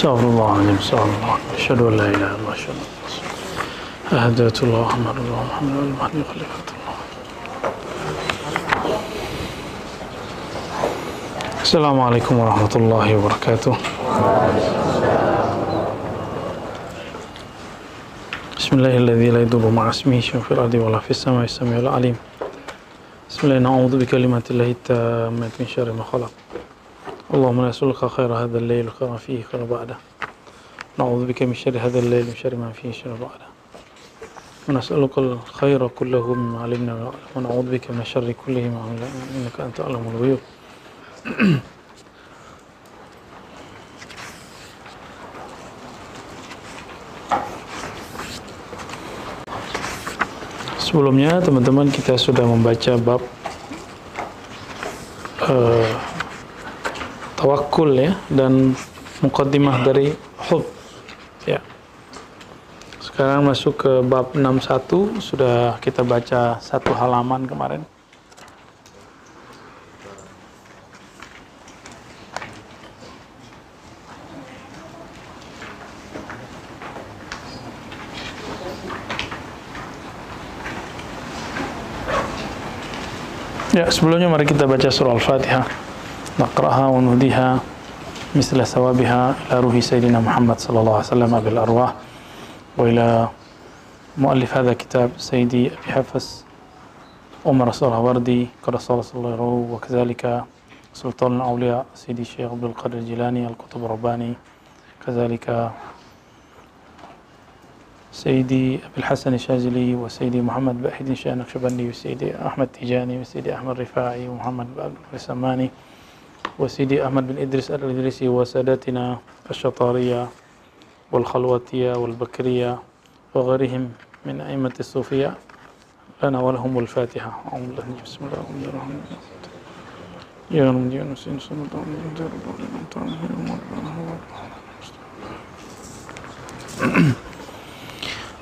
استغفر الله العظيم استغفر الله أشهد أن لا إله إلا الله أن محمدا أهديت الله. محمد الله محمد المهدي خليفة الله. السلام عليكم ورحمة الله وبركاته. بسم الله الذي لا يضر مع اسمه شيء في الأرض ولا في السماء السميع العليم. بسم الله نعوذ بكلمات الله التامة من شر ما خلق. اللهم نسألك خير هذا الليل وخير ما فيه خير بعده. نعوذ بك من شر هذا الليل ومن شر ما فيه شر بعده. ونسألك الخير كله مما علمنا ونعوذ بك من الشر كله مما علمنا. إنك أنت أعلم الغيوب. Sebelumnya teman-teman kita sudah membaca bab uh, tawakul ya dan mukaddimah dari hub ya. Sekarang masuk ke bab 61 sudah kita baca satu halaman kemarin. Ya, sebelumnya mari kita baca surah Al-Fatihah. نقرأها ونهديها مثل ثوابها إلى روح سيدنا محمد صلى الله عليه وسلم بالأرواح وإلى مؤلف هذا الكتاب سيدي أبي حفص عمر الصهروردي صلى الله روه وكذلك سلطان الأولياء سيدي الشيخ عبد القادر الجيلاني القطب الرباني كذلك سيدي أبي الحسن الشاذلي وسيدي محمد بأحد الشيخ نقشبندي وسيدي أحمد تيجاني وسيدي أحمد رفاعي ومحمد السماني وسيدي أحمد بن إدريس الإدريسي وسادتنا الشطارية والخلوتية والبكرية وغيرهم من أئمة الصوفية لنا ولهم الفاتحة أعوذ بالله بسم الله الرحمن الرحيم يا رب يا نسين صلى الله عليه وسلم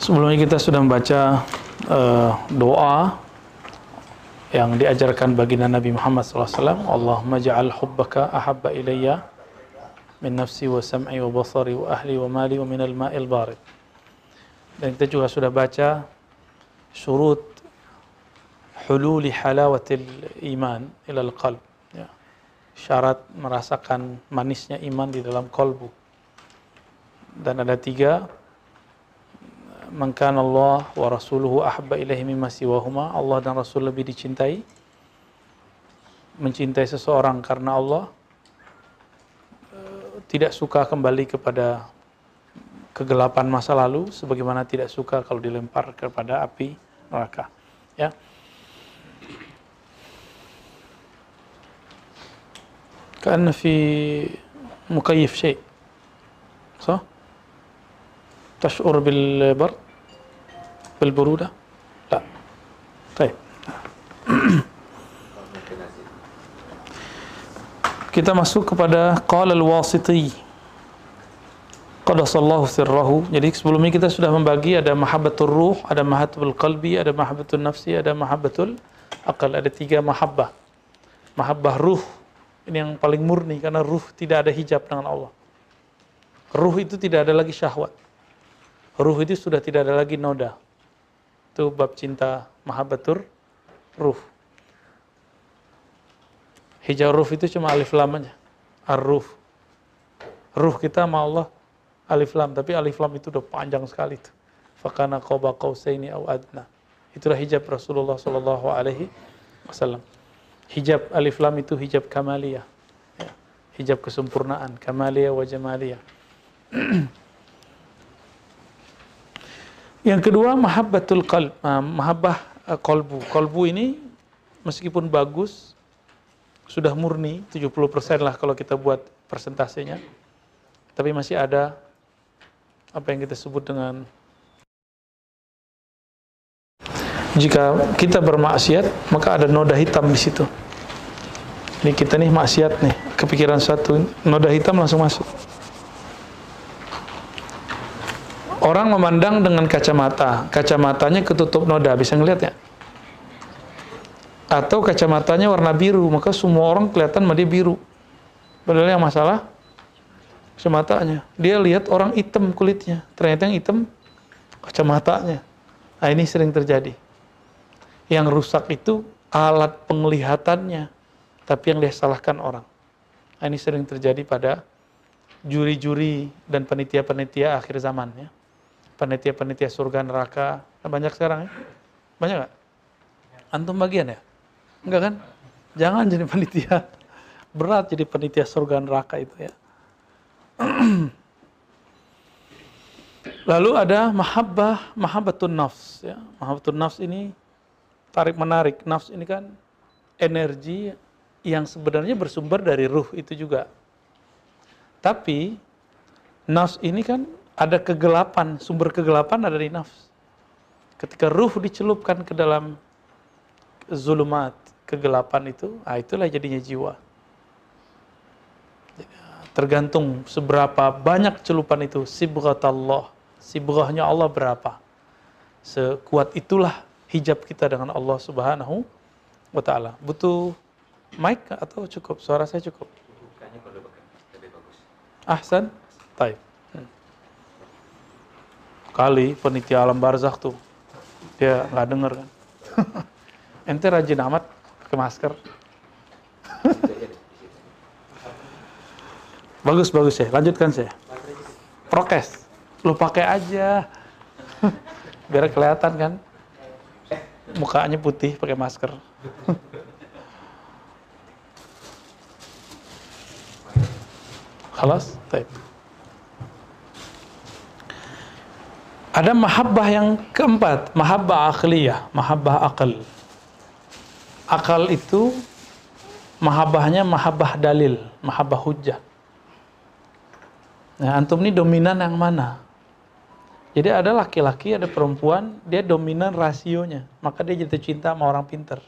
Sebelumnya kita sudah membaca uh, doa yang diajarkan baginda Nabi Muhammad SAW. Allahumma ja'al hubbaka ahabba ilayya min nafsi wa sam'i wa basari wa ahli wa mali wa minal ma'il barid. Dan kita juga sudah baca syurut hululi halawatil iman ilal qalb. Ya. Syarat merasakan manisnya iman di dalam kolbu. Dan ada tiga, Mengkan Allah wa rasuluhu ahabba ilaihi mimma siwahuma. Allah dan Rasul lebih dicintai mencintai seseorang karena Allah eh, tidak suka kembali kepada kegelapan masa lalu sebagaimana tidak suka kalau dilempar kepada api neraka ya. Kan fi mukayif syai' so? تشعر بالبرد بالبرودة لا طيب kita masuk kepada qala al-wasiti qadasallahu sirrahu jadi sebelumnya kita sudah membagi ada mahabbatul ruh ada mahabbatul qalbi ada mahabbatul nafsi ada mahabbatul akal ada tiga mahabbah mahabbah ruh ini yang paling murni karena ruh tidak ada hijab dengan Allah ruh itu tidak ada lagi syahwat ruh itu sudah tidak ada lagi noda. Itu bab cinta mahabbatur ruh. Hijau ruh itu cuma alif lam aja. Ar-ruh. Ruh kita sama Allah alif lam, tapi alif lam itu udah panjang sekali itu. Fakana qaba qausaini au adna. Itulah hijab Rasulullah sallallahu alaihi wasallam. Hijab alif lam itu hijab kamaliyah. Ya. Hijab kesempurnaan, kamaliyah wa jamaliyah. Yang kedua mahabbatul qalb, mahabbah kolbu. Kolbu ini meskipun bagus sudah murni 70% lah kalau kita buat persentasenya. Tapi masih ada apa yang kita sebut dengan jika kita bermaksiat maka ada noda hitam di situ. Ini kita nih maksiat nih, kepikiran satu, noda hitam langsung masuk. Orang memandang dengan kacamata, kacamatanya ketutup noda, bisa ngeliat ya? Atau kacamatanya warna biru, maka semua orang kelihatan sama dia biru. Padahal yang masalah kacamatanya. Dia lihat orang hitam kulitnya, ternyata yang hitam kacamatanya. Nah ini sering terjadi. Yang rusak itu alat penglihatannya, tapi yang dia salahkan orang. Nah, ini sering terjadi pada juri-juri dan penitia-penitia akhir zaman ya. Penitia-penitia surga neraka, nah, banyak sekarang ya. Banyak nggak? Antum bagian ya? Enggak kan? Jangan jadi penitia. Berat jadi penitia surga neraka itu ya. Lalu ada mahabbah, mahabbatun nafs ya. Mahabbatun nafs ini tarik menarik. Nafs ini kan energi yang sebenarnya bersumber dari ruh itu juga. Tapi nafs ini kan ada kegelapan, sumber kegelapan ada di nafs. Ketika ruh dicelupkan ke dalam zulumat, kegelapan itu, ah itulah jadinya jiwa. Tergantung seberapa banyak celupan itu, sibghatallah Sibrahnya Allah berapa? Sekuat itulah hijab kita dengan Allah Subhanahu wa taala. Butuh mic atau cukup? Suara saya cukup? Ahsan? Taib. Kali penitia alam barzakh tuh. Dia nggak denger kan. Ente rajin amat pakai masker. bagus bagus ya. Lanjutkan saya. Prokes lu pakai aja biar kelihatan kan mukanya putih pakai masker Halas? Taib. Ada mahabbah yang keempat, mahabbah akhliyah, mahabbah akal. Akal itu mahabbahnya mahabbah dalil, mahabbah hujjah. Nah, antum ini dominan yang mana? Jadi ada laki-laki, ada perempuan, dia dominan rasionya. Maka dia jatuh cinta sama orang pinter.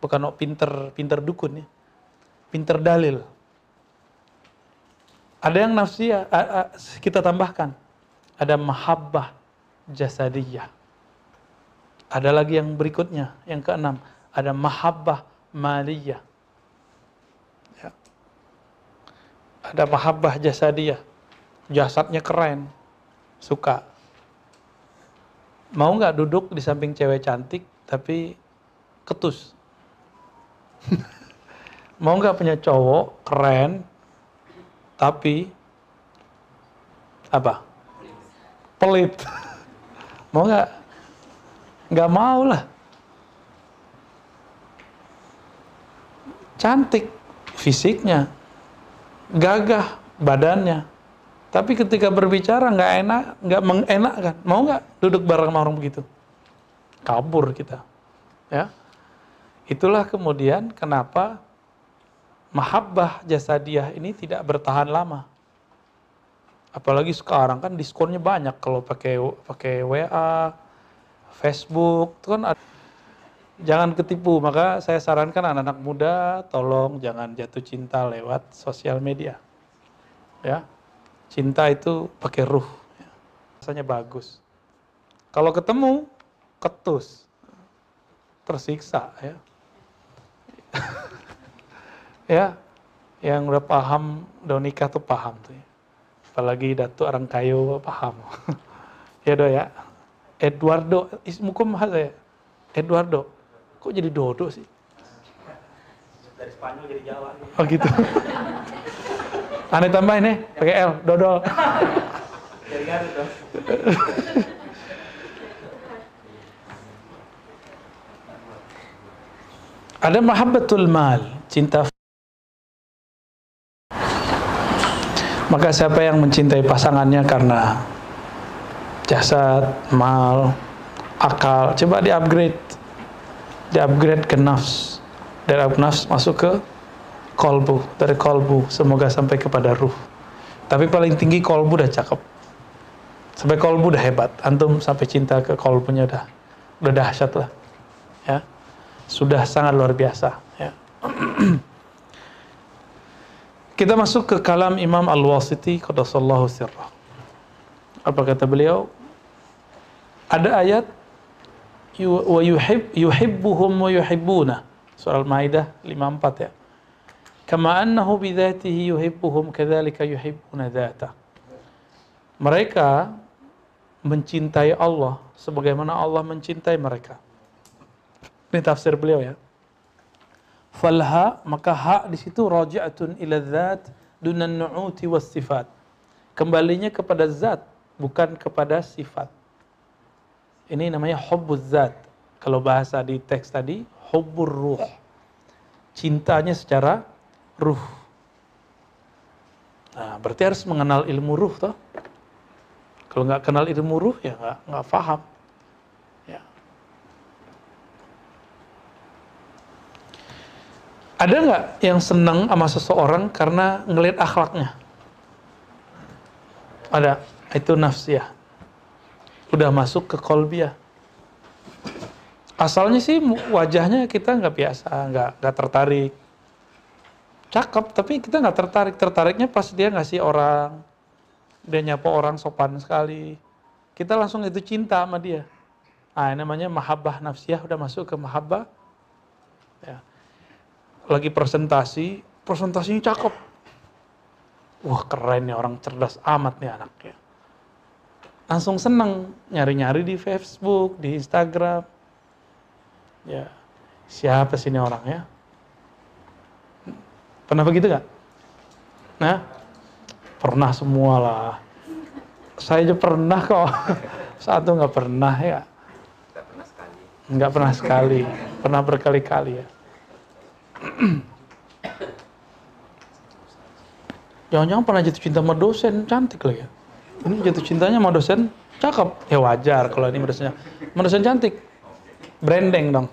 Bukan pinter, pinter dukun ya. Pinter dalil. Ada yang nafsia, kita tambahkan. Ada mahabbah jasadiyah. Ada lagi yang berikutnya, yang keenam. Ada mahabbah maliyah. Ya. Ada mahabbah jasadiyah. Jasadnya keren. Suka mau nggak duduk di samping cewek cantik tapi ketus mau nggak punya cowok keren tapi apa pelit mau nggak nggak mau lah cantik fisiknya gagah badannya tapi ketika berbicara nggak enak, nggak mengenakkan. Mau nggak duduk bareng sama orang begitu? Kabur kita. Ya. Itulah kemudian kenapa mahabbah jasadiah ini tidak bertahan lama. Apalagi sekarang kan diskonnya banyak kalau pakai pakai WA, Facebook, itu kan jangan ketipu. Maka saya sarankan anak-anak muda tolong jangan jatuh cinta lewat sosial media. Ya, Cinta itu pakai ruh. Rasanya bagus. Kalau ketemu, ketus. Tersiksa ya. ya, yang udah paham udah nikah tuh paham tuh ya. Apalagi Datu orang kayu paham. ya do ya. Eduardo, ismukum saya. Eduardo. Kok jadi Dodo sih? Dari Spanyol jadi Jawa. Oh gitu. Aneh tambah ini pakai L, dodol. Ada mahabbatul mal, cinta Maka siapa yang mencintai pasangannya karena jasad, mal, akal, coba di-upgrade. Di-upgrade ke nafs. Dari nafs masuk ke kolbu, dari kolbu, semoga sampai kepada ruh. Tapi paling tinggi kolbu udah cakep. Sampai kolbu udah hebat. Antum sampai cinta ke kolbunya udah udah dahsyat lah. Ya. Sudah sangat luar biasa, ya. Kita masuk ke kalam Imam Al-Wasiti qadasallahu sirrah. Apa kata beliau? Ada ayat wa yuhib yuhibbuhum wa yuhibbuna. Surah Al-Maidah 54 ya Kama annahu bidzatihi yuhibbuhum kadzalika yuhibbuna dzatah. Mereka mencintai Allah sebagaimana Allah mencintai mereka. Ini tafsir beliau ya. Falha maka hak di situ raji'atun ila dzat dunan nu'uti was sifat. Kembalinya kepada zat bukan kepada sifat. Ini namanya hubbuz zat. Kalau bahasa di teks tadi hubbur ruh. Cintanya secara ruh. Nah, berarti harus mengenal ilmu ruh toh. Kalau nggak kenal ilmu ruh ya nggak nggak paham. Ada nggak yang senang sama seseorang karena ngelihat akhlaknya? Ada. Itu nafsiyah. Udah masuk ke kolbiah. Asalnya sih wajahnya kita nggak biasa, nggak nggak tertarik. Cakep, tapi kita nggak tertarik. Tertariknya pas dia ngasih orang, dia nyapa orang sopan sekali. Kita langsung itu cinta sama dia. Nah, namanya mahabbah nafsiyah udah masuk ke mahabbah. Ya. Lagi presentasi, presentasinya cakep. Wah keren nih orang cerdas amat nih anaknya. Langsung seneng nyari-nyari di Facebook, di Instagram. Ya, siapa sih ini orangnya? Pernah begitu gak? Nah, pernah semua lah. Saya aja pernah kok. Satu nggak pernah ya. Nggak pernah sekali. Nggak pernah sekali. Pernah berkali-kali ya. Jangan-jangan pernah jatuh cinta sama dosen cantik lagi ya. Ini jatuh cintanya sama dosen cakep. Ya wajar kalau ini. Sama dosen cantik. Branding dong.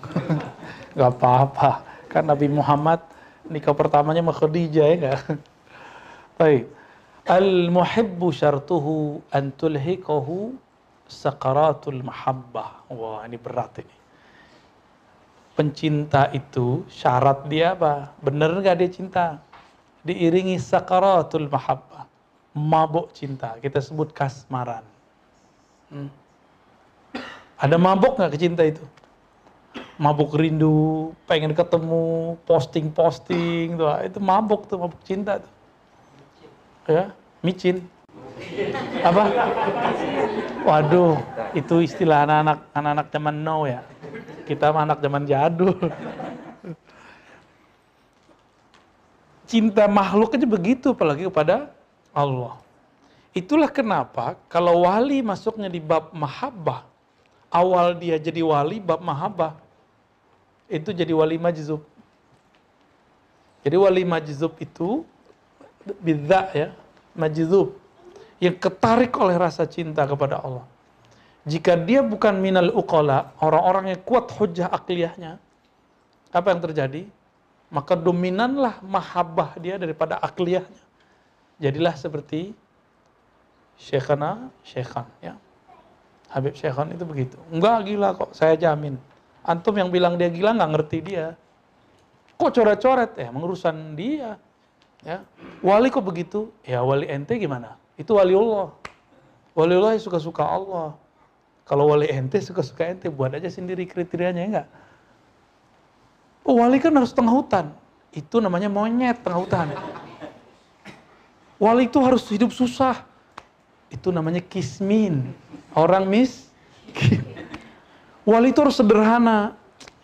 Gak apa-apa. Kan Nabi Muhammad nikah pertamanya sama Khadijah ya enggak? Baik. Al-muhibbu syartuhu an tulhiqahu sakaratul mahabbah. Wah, ini berat ini. Pencinta itu syarat dia apa? Bener nggak dia cinta? Diiringi sakaratul mahabbah. Mabuk cinta. Kita sebut kasmaran. Hmm. Ada mabuk nggak kecinta itu? Mabuk rindu, pengen ketemu, posting-posting, tuh. itu mabuk tuh, mabuk cinta tuh ya micin apa waduh itu istilah anak-anak anak-anak zaman now ya kita anak zaman jadul. Cinta makhluk aja begitu apalagi kepada Allah. Itulah kenapa kalau wali masuknya di bab mahabbah awal dia jadi wali bab mahabbah itu jadi wali majzub. Jadi wali majzub itu bidza ya, majzub yang ketarik oleh rasa cinta kepada Allah. Jika dia bukan minal uqala, orang-orang yang kuat hujah akliyahnya, apa yang terjadi? Maka dominanlah mahabbah dia daripada akliyahnya. Jadilah seperti Syekhana, Syekhan ya. Habib Syekhan itu begitu. Enggak gila kok, saya jamin. Antum yang bilang dia gila nggak ngerti dia. Kok coret-coret? Ya, mengurusan dia. Ya. Wali kok begitu? Ya wali ente gimana? Itu wali Allah. Wali Allah suka-suka Allah. Kalau wali ente suka-suka ente, buat aja sendiri kriterianya enggak. Oh, wali kan harus tengah hutan. Itu namanya monyet tengah hutan. Wali itu harus hidup susah. Itu namanya kismin. Orang mis. Wali itu harus sederhana.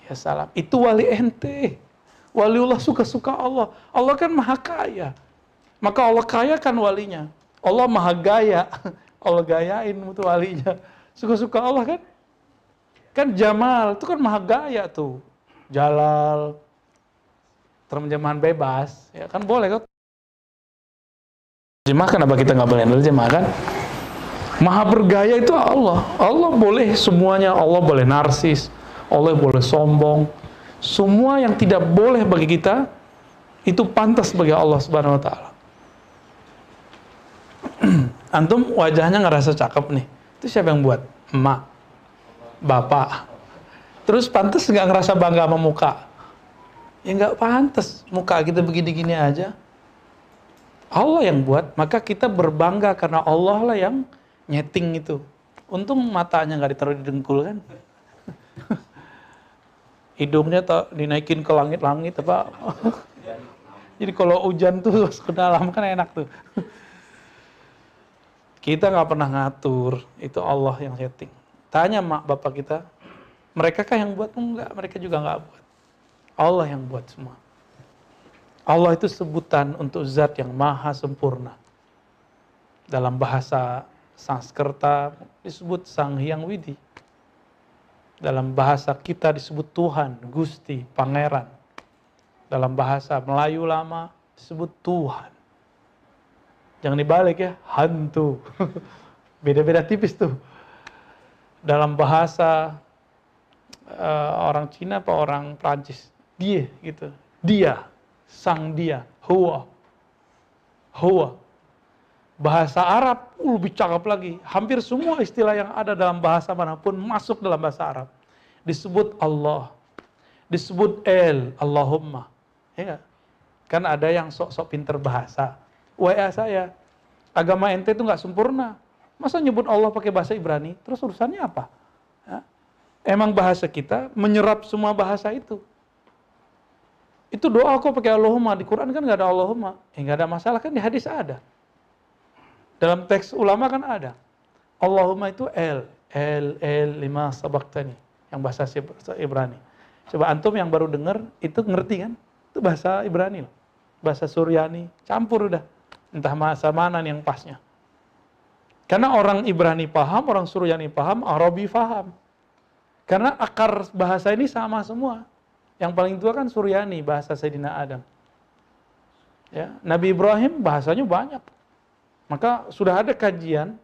Ya salam. Itu wali ente. Waliullah suka-suka Allah. Allah kan maha kaya. Maka Allah kaya kan walinya. Allah maha gaya. Allah gayain itu walinya. Suka-suka Allah kan? Kan Jamal itu kan maha gaya tuh. Jalal. Terjemahan bebas. Ya kan boleh kan? Terjemah kenapa kita nggak boleh terjemah kan? Maha bergaya itu Allah. Allah boleh semuanya. Allah boleh narsis. Allah boleh sombong semua yang tidak boleh bagi kita itu pantas bagi Allah Subhanahu wa taala. Antum wajahnya ngerasa cakep nih. Itu siapa yang buat? Emak. Bapak. Terus pantas nggak ngerasa bangga sama muka? Ya nggak pantas. Muka kita begini-gini aja. Allah yang buat, maka kita berbangga karena Allah lah yang nyeting itu. Untung matanya nggak ditaruh di dengkul kan. hidungnya tak dinaikin ke langit-langit apa Jadi kalau hujan tuh ke dalam kan enak tuh. Kita nggak pernah ngatur, itu Allah yang setting. Tanya mak bapak kita, mereka kah yang buat? Enggak, mereka juga nggak buat. Allah yang buat semua. Allah itu sebutan untuk zat yang maha sempurna. Dalam bahasa Sanskerta disebut Sang Hyang Widi. Dalam bahasa kita disebut Tuhan, Gusti, Pangeran. Dalam bahasa Melayu lama disebut Tuhan. Jangan dibalik ya, hantu. Beda-beda tipis tuh. Dalam bahasa uh, orang Cina apa orang Prancis, dia gitu. Dia, sang dia, huwa. Huwa. Bahasa Arab uh, lebih cakep lagi. Hampir semua istilah yang ada dalam bahasa mana pun masuk dalam bahasa Arab. Disebut Allah. Disebut El, Allahumma. Ya. Kan ada yang sok-sok pinter bahasa WA saya. Agama ente itu nggak sempurna. Masa nyebut Allah pakai bahasa Ibrani? Terus urusannya apa? Ya. Emang bahasa kita menyerap semua bahasa itu. Itu doa kok pakai Allahumma. Di Quran kan nggak ada Allahumma. Ya nggak ada masalah kan di hadis ada. Dalam teks ulama kan ada. Allahumma itu L. L, L, lima sabaktani. Yang bahasa Ibrani. Coba antum yang baru dengar, itu ngerti kan? Itu bahasa Ibrani loh. Bahasa Suryani. Campur udah. Entah masa mana yang pasnya. Karena orang Ibrani paham, orang Suryani paham, Arabi paham. Karena akar bahasa ini sama semua. Yang paling tua kan Suryani, bahasa Sayyidina Adam. Ya, Nabi Ibrahim bahasanya banyak. Maka sudah ada kajian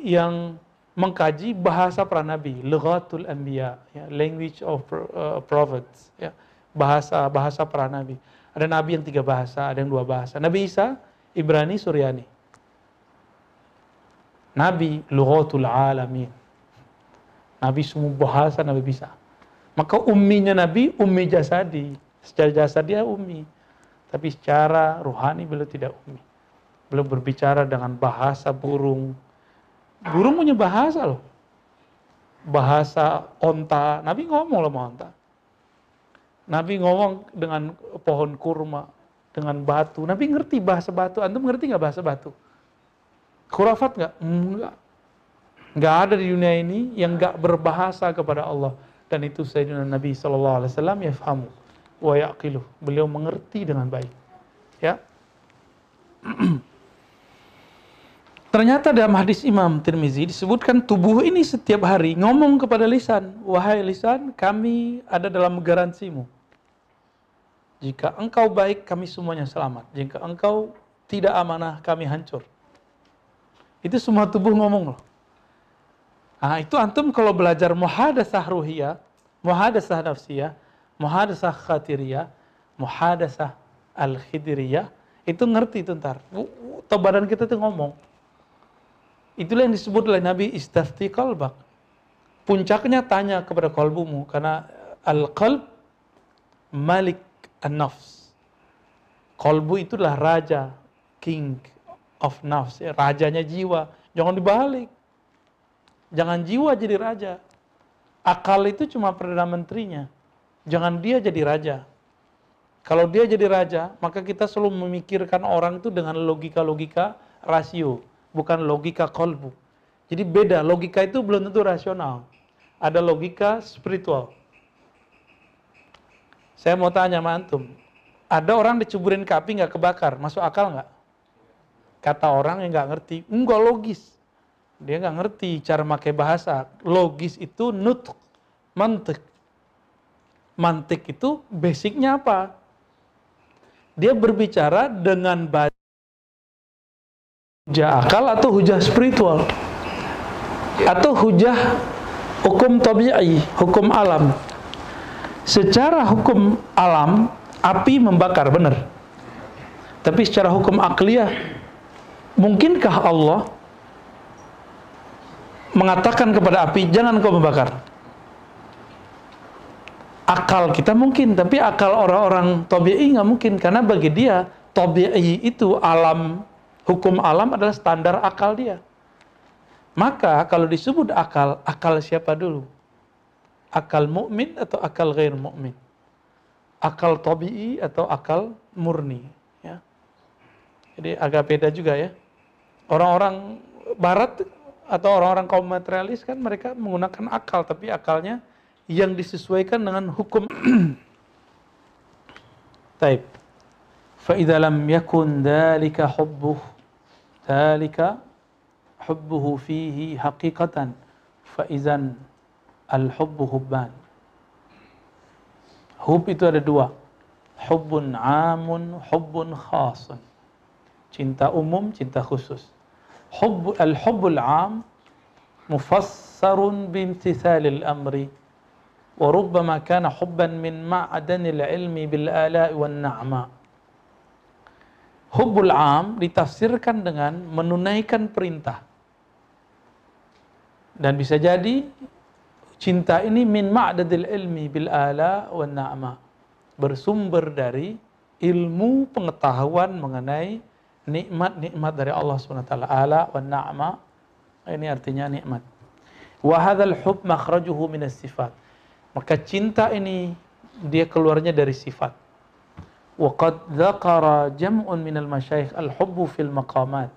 yang mengkaji bahasa para nabi, lughatul anbiya, ya, language of uh, prophets, ya, bahasa bahasa para nabi. Ada nabi yang tiga bahasa, ada yang dua bahasa. Nabi Isa, Ibrani, Suryani. Nabi lughatul alamin. Nabi semua bahasa Nabi bisa. Maka umminya Nabi, ummi jasadi. Secara jasad dia ummi. Tapi secara ruhani beliau tidak ummi. Beliau berbicara dengan bahasa burung. Burung punya bahasa loh. Bahasa onta. Nabi ngomong loh sama onta. Nabi ngomong dengan pohon kurma, dengan batu. Nabi ngerti bahasa batu. Antum ngerti nggak bahasa batu? Khurafat nggak? Enggak. Nggak ada di dunia ini yang nggak berbahasa kepada Allah. Dan itu Sayyidina Nabi Sallallahu Alaihi Wasallam ya fahamu wa. Beliau mengerti dengan baik. Ya. Ternyata dalam hadis Imam Tirmizi disebutkan tubuh ini setiap hari ngomong kepada lisan, wahai lisan, kami ada dalam garansimu. Jika engkau baik, kami semuanya selamat. Jika engkau tidak amanah, kami hancur. Itu semua tubuh ngomong loh. Nah, itu antum kalau belajar muhadasah ruhiyah, muhadasah nafsiyah, muhadasah khatiriyah, muhadasah al-khidriyah, itu ngerti itu ntar. Atau badan kita tuh ngomong Itulah yang disebut oleh Nabi istafti kalbak. Puncaknya tanya kepada kalbumu karena al-qalb malik an-nafs. Kalbu itulah raja, king of nafs, ya, rajanya jiwa. Jangan dibalik. Jangan jiwa jadi raja. Akal itu cuma perdana menterinya. Jangan dia jadi raja. Kalau dia jadi raja, maka kita selalu memikirkan orang itu dengan logika-logika rasio bukan logika kolbu. Jadi beda, logika itu belum tentu rasional. Ada logika spiritual. Saya mau tanya sama antum, ada orang dicuburin ke api nggak kebakar, masuk akal nggak? Kata orang yang nggak ngerti, enggak logis. Dia nggak ngerti cara pakai bahasa. Logis itu nut, mantik. Mantik itu basicnya apa? Dia berbicara dengan hujah akal atau hujah spiritual atau hujah hukum tabi'i, hukum alam. Secara hukum alam, api membakar, benar. Tapi secara hukum akliyah, mungkinkah Allah mengatakan kepada api, jangan kau membakar? Akal kita mungkin, tapi akal orang-orang tabi'i nggak mungkin. Karena bagi dia, tabi'i itu alam Hukum alam adalah standar akal dia. Maka kalau disebut akal, akal siapa dulu? Akal mukmin atau akal ghair mukmin? Akal tabii atau akal murni ya. Jadi agak beda juga ya. Orang-orang barat atau orang-orang kaum materialis kan mereka menggunakan akal tapi akalnya yang disesuaikan dengan hukum Taib. فإذا لم يكن ذلك حبه ذلك حبه فيه حقيقة فإذا الحب حبان Hub itu ada dua. Hubbun amun, hubbun khasun. Cinta umum, cinta khusus. Hubb, al-hubbul am mufassarun bimtithalil amri. وربما كان حبا من معدن العلم بالآلاء والنعماء Hubbul am ditafsirkan dengan menunaikan perintah. Dan bisa jadi Cinta ini min ma'dadil ilmi bil ala wa na'ma. Bersumber dari ilmu pengetahuan mengenai nikmat-nikmat dari Allah Subhanahu wa taala. Ala wa na'ma. Ini artinya nikmat. Wa hadzal hub makhrajuhu min sifat. Maka cinta ini dia keluarnya dari sifat. Waqad dzakara jam'un minal masyayikh al-hubbu fil maqamat.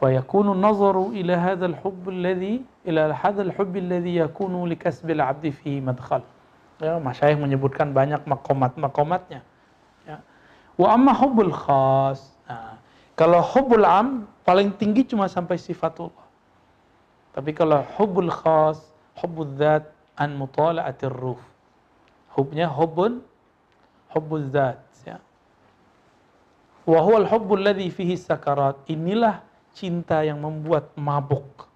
فيكون النظر إلى هذا الحب الذي إلى هذا الحب الذي يكون لكسب العبد فيه مدخل ya, Masyaikh menyebutkan banyak makomat-makomatnya ya. wa amma hubbul khas nah, kalau hubbul am paling tinggi cuma sampai sifatullah tapi kalau hubbul khas hubbul dhat an mutala'atir ruh hubnya hubbun hubbul zat ya. Wa huwal hubbul ladzi fihi sakarat. Inilah cinta yang membuat mabuk.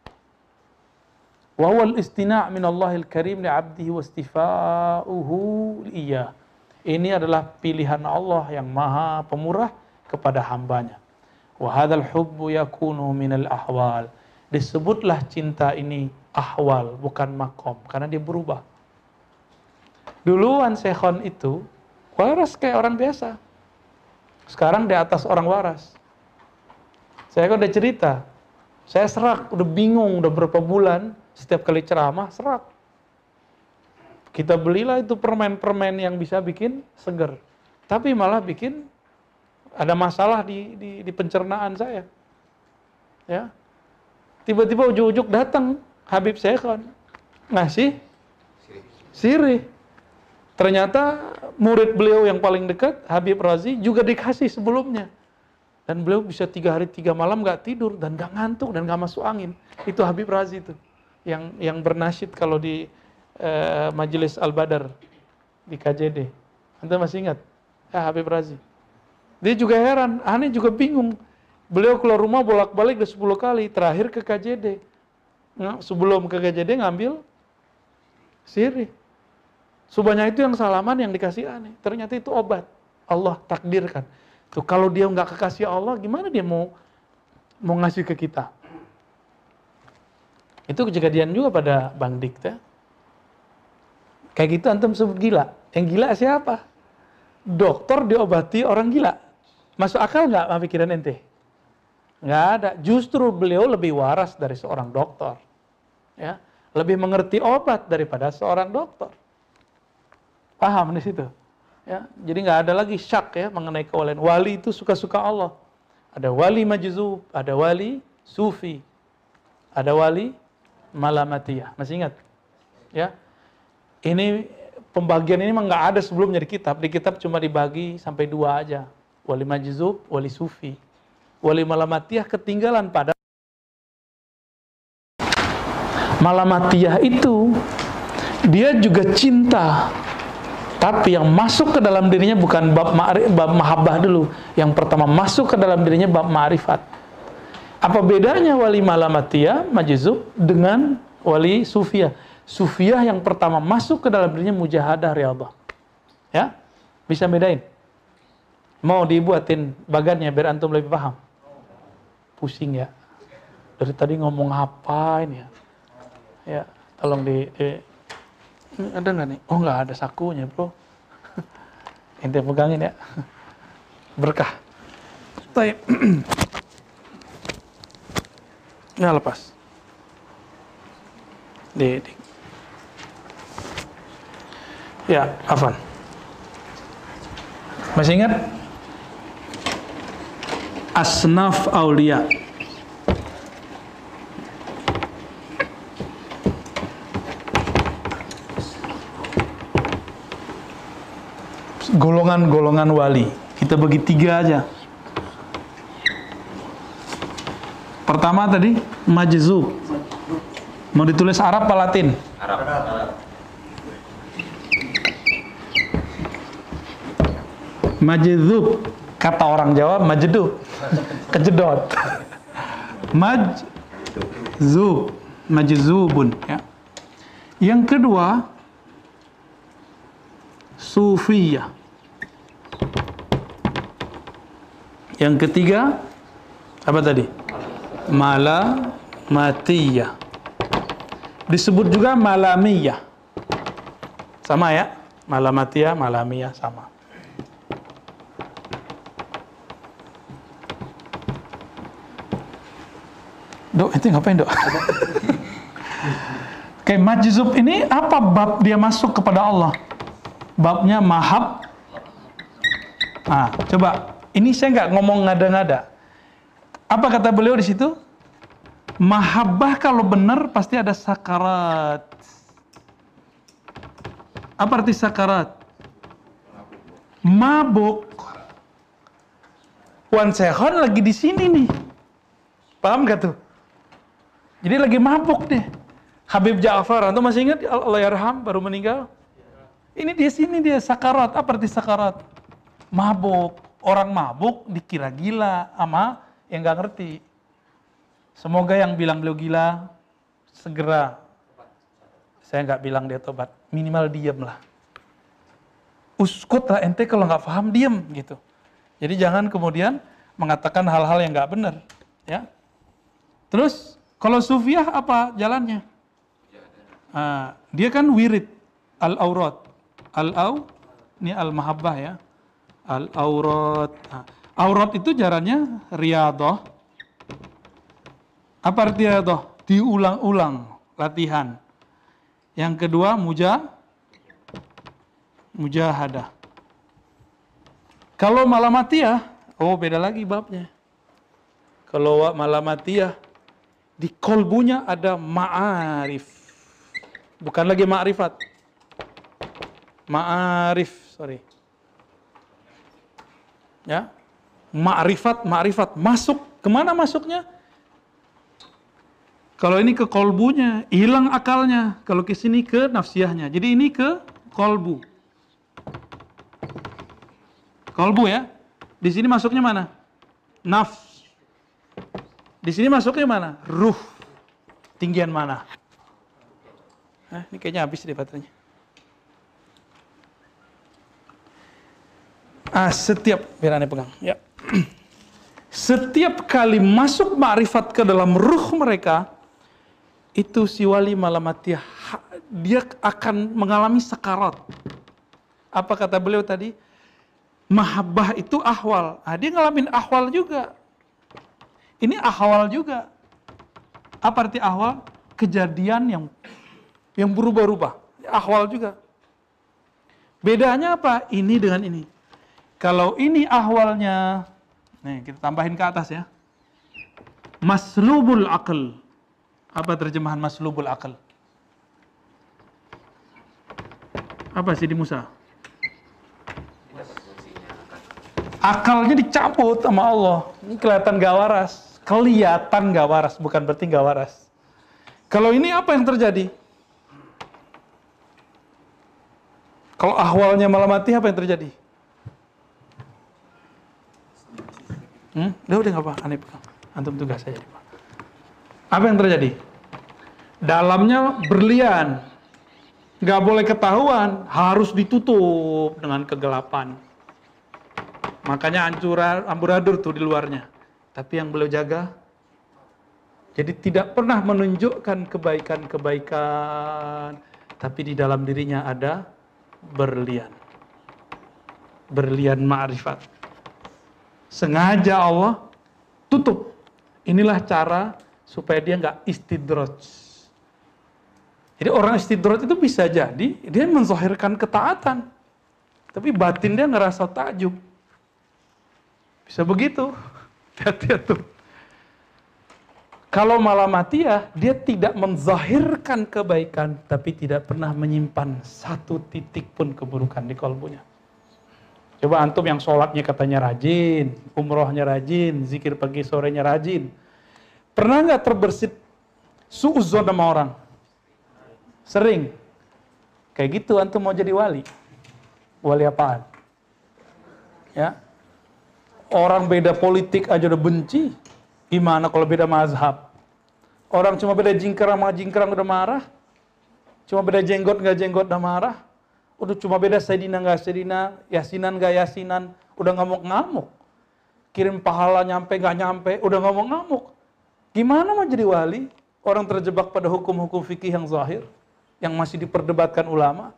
Wa huwal istina' min Allahil Karim li 'abdihi wa istifa'uhu iya. Ini adalah pilihan Allah yang maha pemurah kepada hambanya. Wa hadzal hubbu yakunu minal ahwal. Disebutlah cinta ini ahwal, bukan makom, karena dia berubah. Duluan Sekhon itu Waras kayak orang biasa. Sekarang di atas orang waras. Saya kan udah cerita. Saya serak, udah bingung, udah berapa bulan. Setiap kali ceramah, serak. Kita belilah itu permen-permen yang bisa bikin seger. Tapi malah bikin ada masalah di, di, di pencernaan saya. Ya, tiba-tiba ujuk-ujuk datang Habib saya kan ngasih sirih. Ternyata murid beliau yang paling dekat, Habib Razi, juga dikasih sebelumnya. Dan beliau bisa tiga hari tiga malam nggak tidur dan nggak ngantuk dan nggak masuk angin. Itu Habib Razi itu yang yang bernasyid kalau di uh, Majelis Al Badar di KJD. Anda masih ingat? Ya, Habib Razi. Dia juga heran, aneh juga bingung. Beliau keluar rumah bolak-balik udah 10 kali, terakhir ke KJD. Nah, sebelum ke KJD ngambil sirih. Sebanyak itu yang salaman yang dikasih aneh. Ternyata itu obat. Allah takdirkan. Tuh kalau dia nggak kekasih Allah, gimana dia mau mau ngasih ke kita? Itu kejadian juga pada Bang Dikta. Kayak gitu antum sebut gila. Yang gila siapa? Dokter diobati orang gila. Masuk akal nggak pikiran ente? Nggak ada. Justru beliau lebih waras dari seorang dokter. Ya, lebih mengerti obat daripada seorang dokter. Paham di situ. Ya, jadi nggak ada lagi syak ya mengenai kewalian. Wali itu suka-suka Allah. Ada wali majzub, ada wali sufi, ada wali malamatiyah. Masih ingat? Ya. Ini pembagian ini memang nggak ada sebelumnya di kitab. Di kitab cuma dibagi sampai dua aja. Wali majzub, wali sufi. Wali malamatiyah ketinggalan pada malamatiyah itu dia juga cinta tapi yang masuk ke dalam dirinya bukan bab ma'rif, mahabbah dulu. Yang pertama masuk ke dalam dirinya bab ma'rifat. Apa bedanya wali malamatiyah, majizub dengan wali sufiyah? Sufiyah yang pertama masuk ke dalam dirinya mujahadah riyadhah. Ya? Bisa bedain? Mau dibuatin bagannya biar antum lebih paham? Pusing ya. Dari tadi ngomong apa ini ya? Ya, tolong di, di ada nggak nih? Oh nggak ada sakunya bro. Ente pegangin ya. Berkah. Baik. Nah lepas. Di, di. Ya, Afan. Masih ingat? Asnaf Aulia. Golongan-golongan wali. Kita bagi tiga aja. Pertama tadi majzub. Mau ditulis Arab apa Latin? Majzub. Kata orang Jawa majdub. Kejedot. Majzub. Majzubun ya. Yang kedua sufiyah. Yang ketiga apa tadi? Mala matiyah. Disebut juga malamiyah. Sama ya? Malamatiyah, malamiyah sama. Dok, itu ngapain dok? Oke, majzub ini apa bab dia masuk kepada Allah? Babnya mahab. Nah, coba. Ini saya nggak ngomong ngada-ngada. Apa kata beliau di situ? Mahabbah kalau benar pasti ada sakarat. Apa arti sakarat? Mabuk. Wan Sehon lagi di sini nih. Paham gak tuh? Jadi lagi mabuk deh. Habib Ja'far, antum masih ingat Allah yarham baru meninggal? Ini dia sini dia sakarat. Apa arti sakarat? Mabuk. Orang mabuk dikira gila sama yang nggak ngerti. Semoga yang bilang beliau gila segera. Saya nggak bilang dia tobat. Minimal diem lah. Uskut lah ente kalau nggak paham diem gitu. Jadi jangan kemudian mengatakan hal-hal yang nggak benar. Ya. Terus kalau sufiah apa jalannya? Ah, dia kan wirid al-aurat. Al-au ini al-mahabbah ya. Al-aurat. Aurat itu jalannya riadah. Apa arti riadah? Diulang-ulang latihan. Yang kedua muja mujahadah. Kalau malamatiyah, oh beda lagi babnya. Kalau malamatiyah di kolbunya ada ma'arif. Bukan lagi ma'rifat. Ma'arif, sorry. Ya. Ma'rifat, ma'rifat. Masuk. Ke mana masuknya? Kalau ini ke kolbunya, hilang akalnya. Kalau ke sini ke nafsiyahnya. Jadi ini ke kolbu. Kolbu ya. Di sini masuknya mana? Nafs. Di sini masuknya mana? Ruh. Tinggian mana? Nah, ini kayaknya habis deh baterainya. Ah, setiap biar aneh pegang. Ya. Setiap kali masuk ma'rifat ke dalam ruh mereka, itu si wali malamatiyah dia akan mengalami sekarat. Apa kata beliau tadi? Mahabbah itu ahwal. Nah, dia ngalamin ahwal juga. Ini ahwal juga. Apa arti ahwal? Kejadian yang yang berubah-ubah. Ahwal juga. Bedanya apa? Ini dengan ini. Kalau ini ahwalnya, nih kita tambahin ke atas ya. Maslubul akal. Apa terjemahan maslubul akal? Apa sih di Musa? Akalnya dicabut sama Allah. Ini kelihatan gak waras. Kelihatan gak waras, bukan berarti gak waras. Kalau ini apa yang terjadi? Kalau ahwalnya malah mati, apa yang terjadi? Hmm? Udah, udah gak apa, aneh pegang. Antum tugas saya. Apa yang terjadi? Dalamnya berlian. Gak boleh ketahuan, harus ditutup dengan kegelapan. Makanya ancuran amburadur tuh di luarnya. Tapi yang beliau jaga, jadi tidak pernah menunjukkan kebaikan-kebaikan, tapi di dalam dirinya ada berlian. Berlian ma'rifat. Sengaja Allah tutup. Inilah cara supaya dia nggak istidroj. Jadi orang istidroj itu bisa jadi dia menzohirkan ketaatan. Tapi batin dia ngerasa takjub. Bisa begitu. Hati-hati tuh. Kalau malah mati ya, dia tidak menzahirkan kebaikan, tapi tidak pernah menyimpan satu titik pun keburukan di kalbunya. Coba antum yang sholatnya katanya rajin, umrohnya rajin, zikir pagi sorenya rajin. Pernah nggak terbersit suuzon sama orang? Sering. Kayak gitu antum mau jadi wali. Wali apaan? Ya. Orang beda politik aja udah benci. Gimana kalau beda mazhab? Orang cuma beda jingkrang sama jingkrang udah marah. Cuma beda jenggot nggak jenggot udah marah. Udah cuma beda sedina nggak sedina, yasinan nggak yasinan, udah ngamuk-ngamuk. Kirim pahala nyampe nggak nyampe, udah ngomong-ngamuk. Gimana mau jadi wali? Orang terjebak pada hukum-hukum fikih yang zahir, yang masih diperdebatkan ulama.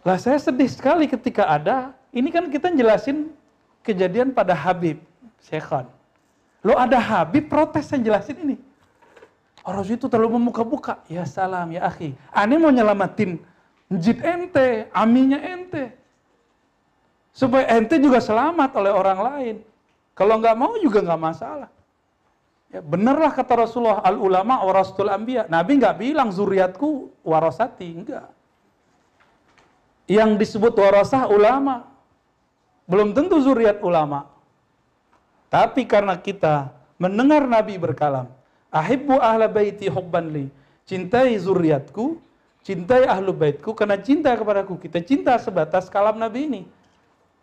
Lah saya sedih sekali ketika ada, ini kan kita jelasin kejadian pada Habib, Syekhan. Lo ada Habib protes yang jelasin ini. Orang itu terlalu memuka-buka. Ya salam, ya akhi. Ani mau nyelamatin njit ente, aminya ente. Supaya ente juga selamat oleh orang lain. Kalau nggak mau juga nggak masalah. Ya, benarlah kata Rasulullah, al ulama warasatul anbiya. Nabi nggak bilang zuriatku warasati, enggak yang disebut warasah ulama. Belum tentu zuriat ulama. Tapi karena kita mendengar Nabi berkalam, ahibbu ahla baiti hubban li. Cintai zuriatku, cintai ahlu baitku karena cinta kepadaku. Kita cinta sebatas kalam Nabi ini.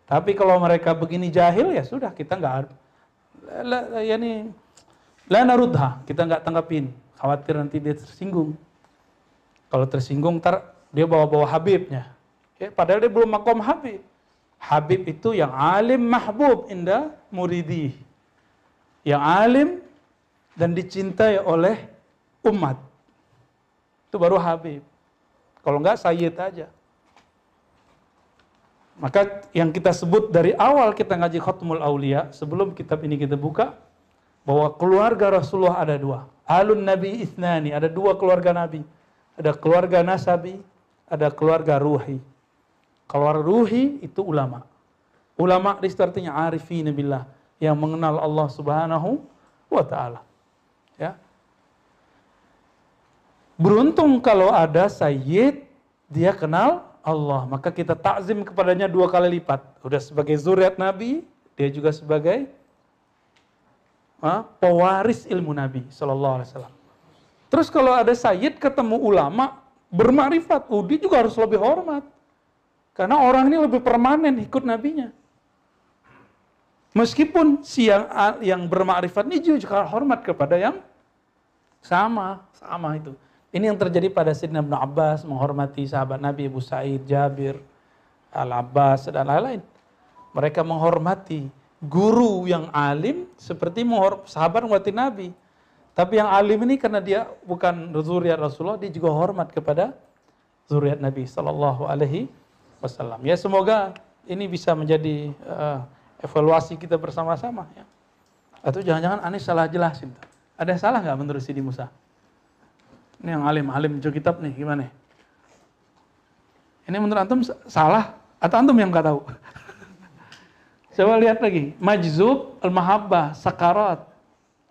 Tapi kalau mereka begini jahil ya sudah kita nggak ya nih la narudha, kita nggak tanggapin. Khawatir nanti dia tersinggung. Kalau tersinggung ntar dia bawa-bawa Habibnya. Ya, padahal dia belum makom Habib. Habib itu yang alim mahbub indah muridi. Yang alim dan dicintai oleh umat. Itu baru Habib. Kalau enggak Sayyid aja. Maka yang kita sebut dari awal kita ngaji Khatmul Aulia, sebelum kitab ini kita buka, bahwa keluarga Rasulullah ada dua. Alun Nabi Isnani, ada dua keluarga Nabi. Ada keluarga Nasabi, ada keluarga Ruhi. Kalau ruhi itu ulama. Ulama di artinya arifin billah yang mengenal Allah Subhanahu wa taala. Ya. Beruntung kalau ada sayyid dia kenal Allah, maka kita takzim kepadanya dua kali lipat. Udah sebagai zuriat Nabi, dia juga sebagai ha, pewaris ilmu Nabi Sallallahu Alaihi Wasallam. Terus kalau ada sayyid ketemu ulama bermakrifat, oh, dia juga harus lebih hormat. Karena orang ini lebih permanen ikut nabinya. Meskipun si yang, yang bermakrifat ini juga hormat kepada yang sama, sama itu. Ini yang terjadi pada Sayyidina Ibn Abbas menghormati sahabat Nabi Abu Sa'id, Jabir, Al-Abbas, dan lain-lain. Mereka menghormati guru yang alim seperti sahabat menghormati Nabi. Tapi yang alim ini karena dia bukan zuriat Rasulullah, dia juga hormat kepada zuriat Nabi Sallallahu Alaihi wasallam. Ya semoga ini bisa menjadi uh, evaluasi kita bersama-sama ya. Atau jangan-jangan Anies salah jelasin. Ada salah nggak menurut Sidi Musa? Ini yang alim, alim jo kitab nih gimana? Ini menurut antum salah atau antum yang nggak tahu? Coba lihat lagi. Majzub, al-mahabbah, sakarat.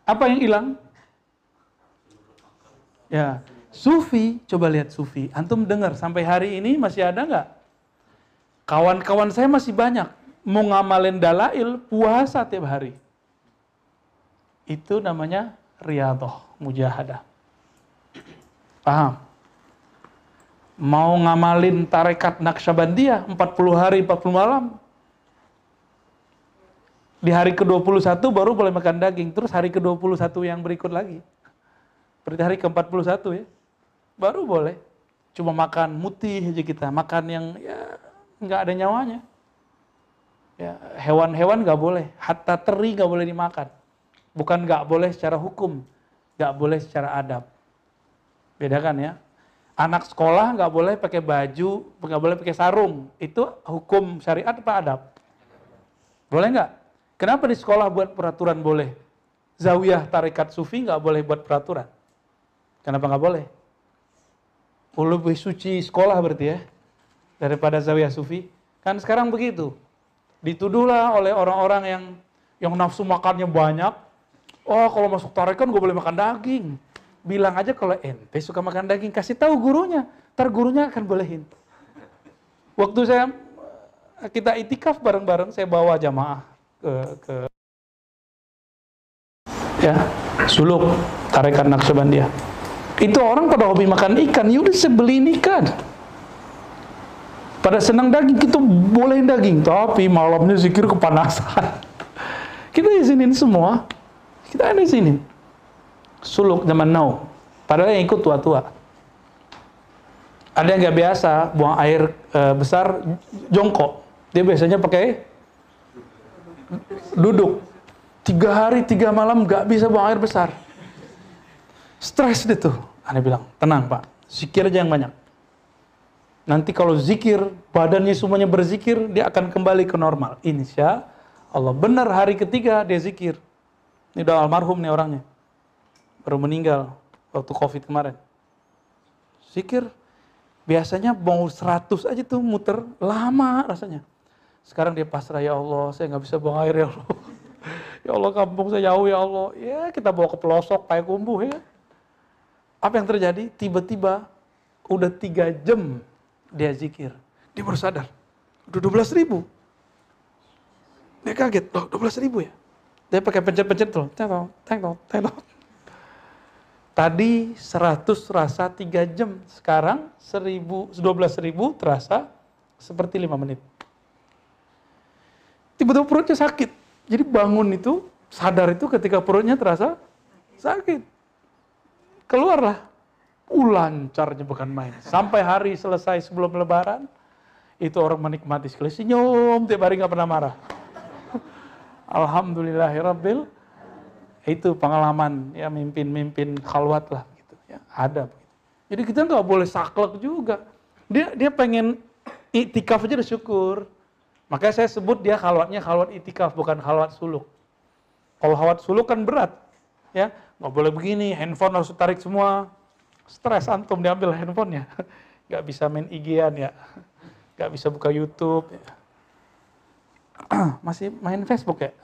Apa yang hilang? Ya, sufi, coba lihat sufi. Antum dengar sampai hari ini masih ada nggak Kawan-kawan saya masih banyak mau ngamalin dalail puasa tiap hari. Itu namanya riadoh, mujahadah. Paham? Mau ngamalin tarekat Naqsyabandiyah 40 hari 40 malam. Di hari ke-21 baru boleh makan daging, terus hari ke-21 yang berikut lagi. Berarti hari ke-41 ya. Baru boleh. Cuma makan mutih aja kita, makan yang ya nggak ada nyawanya. Ya, hewan-hewan nggak boleh, hatta teri nggak boleh dimakan. Bukan nggak boleh secara hukum, nggak boleh secara adab. Bedakan ya. Anak sekolah nggak boleh pakai baju, nggak boleh pakai sarung. Itu hukum syariat apa adab? Boleh nggak? Kenapa di sekolah buat peraturan boleh? Zawiyah tarekat sufi nggak boleh buat peraturan. Kenapa nggak boleh? Oh, lebih suci sekolah berarti ya? daripada zawiyah sufi. Kan sekarang begitu. Dituduhlah oleh orang-orang yang yang nafsu makannya banyak. Oh, kalau masuk tarekan gue boleh makan daging. Bilang aja kalau ente suka makan daging, kasih tahu gurunya. Ntar gurunya akan bolehin. Waktu saya kita itikaf bareng-bareng, saya bawa jamaah ke, ke ya suluk tarekat Naqsyabandiyah. Itu orang pada hobi makan ikan, yaudah saya beliin ikan. Pada senang daging, kita bolehin daging. Tapi malamnya zikir kepanasan. Kita izinin semua. Kita izinin. Suluk zaman now. Padahal yang ikut tua-tua. Ada yang nggak biasa buang air e, besar jongkok. Dia biasanya pakai duduk. Tiga hari, tiga malam nggak bisa buang air besar. Stres dia tuh. Aneh bilang, tenang pak, zikir aja yang banyak. Nanti kalau zikir, badannya semuanya berzikir, dia akan kembali ke normal. Insya Allah. Benar hari ketiga dia zikir. Ini udah almarhum nih orangnya. Baru meninggal waktu covid kemarin. Zikir, biasanya mau 100 aja tuh muter, lama rasanya. Sekarang dia pasrah, ya Allah, saya nggak bisa buang air ya Allah. ya Allah kampung saya jauh ya Allah. Ya kita bawa ke pelosok, pakai kumbuh ya. Apa yang terjadi? Tiba-tiba udah tiga jam dia zikir. Dia baru sadar. Udah 12 ribu. Dia kaget, loh 12 ribu ya? Dia pakai pencet-pencet tuh. Tengok, tengok, tengok. Tadi 100 rasa 3 jam. Sekarang 1000, 12 ribu terasa seperti 5 menit. Tiba-tiba perutnya sakit. Jadi bangun itu, sadar itu ketika perutnya terasa sakit keluarlah. Ulancarnya bukan main. Sampai hari selesai sebelum lebaran, itu orang menikmati sekali. Senyum, tiap hari nggak pernah marah. Alhamdulillahirabbil itu pengalaman ya mimpin-mimpin khalwat lah gitu ya ada jadi kita nggak boleh saklek juga dia dia pengen itikaf aja udah syukur makanya saya sebut dia khalwatnya khalwat itikaf bukan khalwat suluk kalau khalwat suluk kan berat ya nggak boleh begini, handphone harus tarik semua. Stres antum diambil handphonenya. Nggak bisa main IG-an ya. Nggak bisa buka YouTube. Ya. Masih main Facebook ya?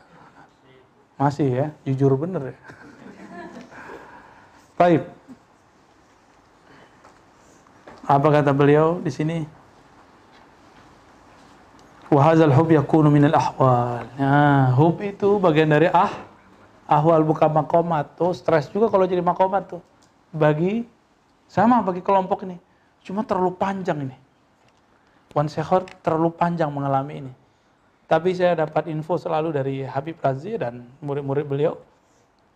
Masih ya, jujur bener ya. Baik. Apa kata beliau di sini? Wahazal hub yakunu minal ahwal. Nah, hub itu bagian dari ah ahwal buka makomat tuh stres juga kalau jadi makomat tuh bagi sama bagi kelompok ini cuma terlalu panjang ini Wan Sekhor terlalu panjang mengalami ini tapi saya dapat info selalu dari Habib Razi dan murid-murid beliau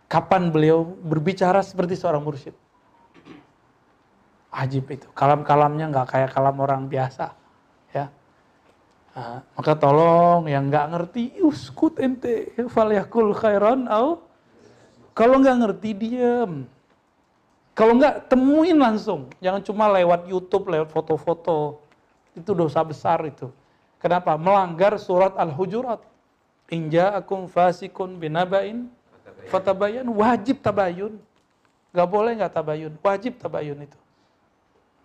kapan beliau berbicara seperti seorang mursyid ajib itu kalam-kalamnya nggak kayak kalam orang biasa ya Nah, maka tolong yang nggak ngerti, uskut ente, falyakul khairan au. Kalau nggak ngerti diam. Kalau nggak temuin langsung, jangan cuma lewat YouTube, lewat foto-foto. Itu dosa besar itu. Kenapa? Melanggar surat Al-Hujurat. Inja akum fasikun binabain fatabayan wajib tabayun. Gak boleh nggak tabayun, wajib tabayun itu.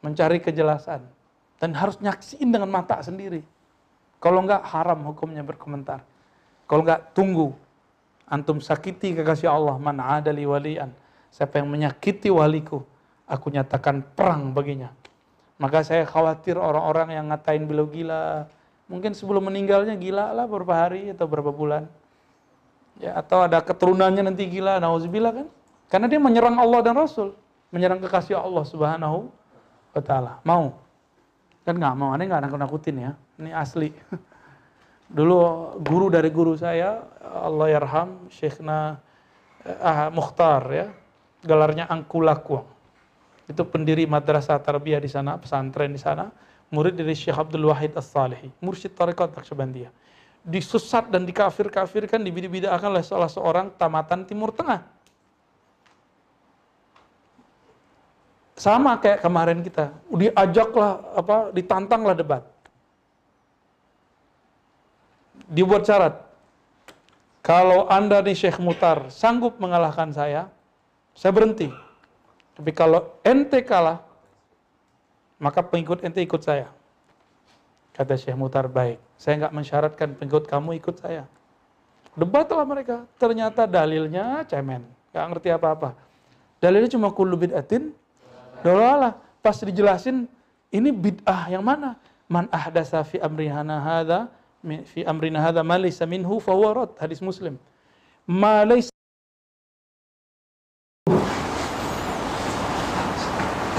Mencari kejelasan dan harus nyaksiin dengan mata sendiri. Kalau enggak haram hukumnya berkomentar. Kalau enggak tunggu. Antum sakiti kekasih Allah. Man adali walian. Siapa yang menyakiti waliku. Aku nyatakan perang baginya. Maka saya khawatir orang-orang yang ngatain beliau gila. Mungkin sebelum meninggalnya gila lah beberapa hari atau beberapa bulan. Ya, atau ada keturunannya nanti gila, nauzubillah kan? Karena dia menyerang Allah dan Rasul, menyerang kekasih Allah Subhanahu wa taala. Mau? Kan nggak mau, aneh nggak nakut-nakutin ya. Ini asli. Dulu guru dari guru saya, Allah yarham, Syekhna ah, Mukhtar ya, gelarnya Angkulakuang. Itu pendiri madrasah tarbiyah di sana, pesantren di sana, murid dari Syekh Abdul Wahid As-Salihi, mursyid tarekat Naqsyabandiyah. Disusat dan dikafir-kafirkan, dibidah-bidahkan oleh salah seorang tamatan Timur Tengah Sama kayak kemarin kita, diajaklah apa, ditantanglah debat. Dibuat syarat. Kalau Anda nih Syekh Mutar sanggup mengalahkan saya, saya berhenti. Tapi kalau ente kalah, maka pengikut ente ikut saya. Kata Syekh Mutar, baik. Saya nggak mensyaratkan pengikut kamu ikut saya. Debatlah mereka. Ternyata dalilnya cemen. Nggak ngerti apa-apa. Dalilnya cuma kullu bid'atin dolalah. Pas dijelasin, ini bid'ah yang mana? Man ahdasa fi amrina hadha fi amrina hadha ma laysa minhu fawarat. Hadis Muslim. Ma laysa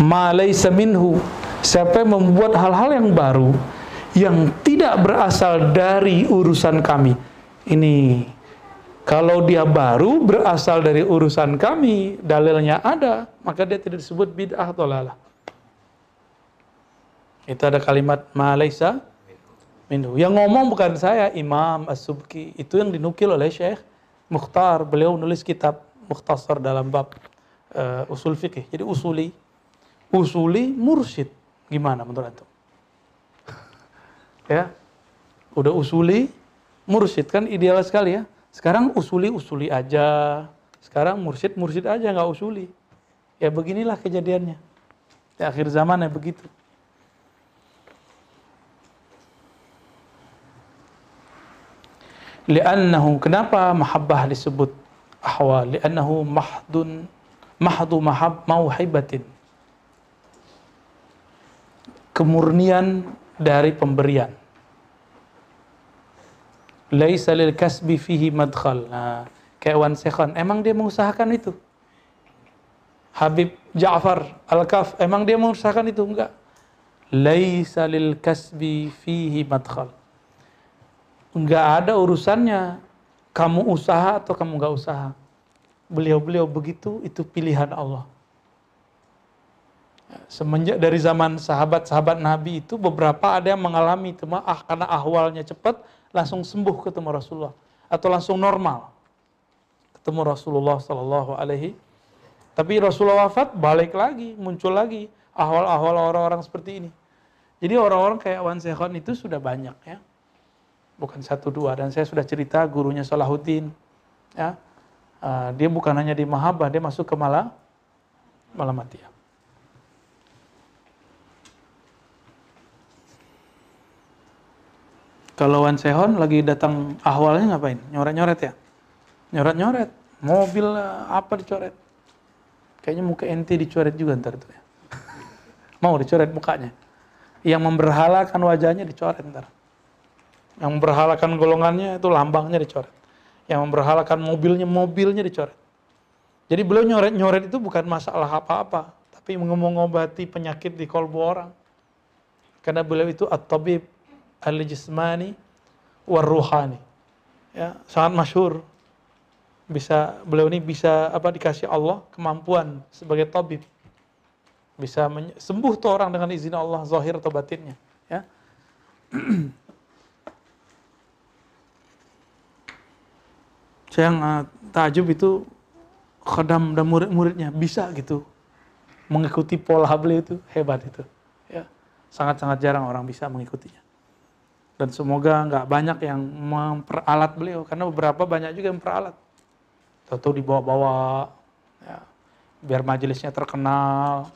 ma minhu siapa yang membuat hal-hal yang baru yang tidak berasal dari urusan kami. Ini kalau dia baru berasal dari urusan kami dalilnya ada maka dia tidak disebut bid'ah dolalah itu ada kalimat ma laysa minhu. Yang ngomong bukan saya Imam As-Subki. Itu yang dinukil oleh Syekh Mukhtar. Beliau nulis kitab Mukhtasar dalam bab uh, usul fikih jadi usuli. Usuli mursyid. Gimana menurut antum? ya. Udah usuli mursyid kan ideal sekali ya. Sekarang usuli usuli aja. Sekarang mursyid mursyid aja nggak usuli. Ya beginilah kejadiannya. Di akhir zaman ya begitu. Li'annahu kenapa mahabbah disebut ahwal? Li'annahu mahdun mahdu mahab mauhibatin kemurnian dari pemberian. Laisa lil kasbi fihi madkhal. Nah, kayak Wan emang dia mengusahakan itu? Habib Ja'far Al-Kaf, emang dia mengusahakan itu? Enggak. Laisa lil kasbi fihi madkhal. Enggak ada urusannya kamu usaha atau kamu enggak usaha. Beliau-beliau begitu, itu pilihan Allah. Semenjak dari zaman sahabat-sahabat Nabi itu beberapa ada yang mengalami ah karena ahwalnya cepat langsung sembuh ketemu Rasulullah atau langsung normal ketemu Rasulullah Sallallahu Alaihi. Tapi Rasulullah wafat balik lagi muncul lagi ahwal-ahwal orang-orang seperti ini. Jadi orang-orang kayak Wan Sekhon itu sudah banyak ya, bukan satu dua. Dan saya sudah cerita gurunya Salahuddin, ya, uh, dia bukan hanya di Mahabah, dia masuk ke Malah Malamatiyah. Kalau Wan Sehon lagi datang ahwalnya ngapain? Nyoret-nyoret ya? Nyoret-nyoret. Mobil apa dicoret? Kayaknya muka ente dicoret juga ntar itu ya. Mau dicoret mukanya. Yang memberhalakan wajahnya dicoret ntar. Yang memberhalakan golongannya itu lambangnya dicoret. Yang memberhalakan mobilnya, mobilnya dicoret. Jadi beliau nyoret-nyoret itu bukan masalah apa-apa. Tapi mengobati penyakit di kolbu orang. Karena beliau itu at-tabib al-jismani war-ruhani. Ya, sangat masyhur. Bisa beliau ini bisa apa dikasih Allah kemampuan sebagai tabib. Bisa sembuh tuh orang dengan izin Allah zahir atau batinnya, ya. Saya yang uh, takjub itu khadam dan murid-muridnya bisa gitu mengikuti pola beliau itu hebat itu ya sangat-sangat jarang orang bisa mengikutinya dan semoga nggak banyak yang memperalat beliau karena beberapa banyak juga yang memperalat. Atau dibawa-bawa ya, biar majelisnya terkenal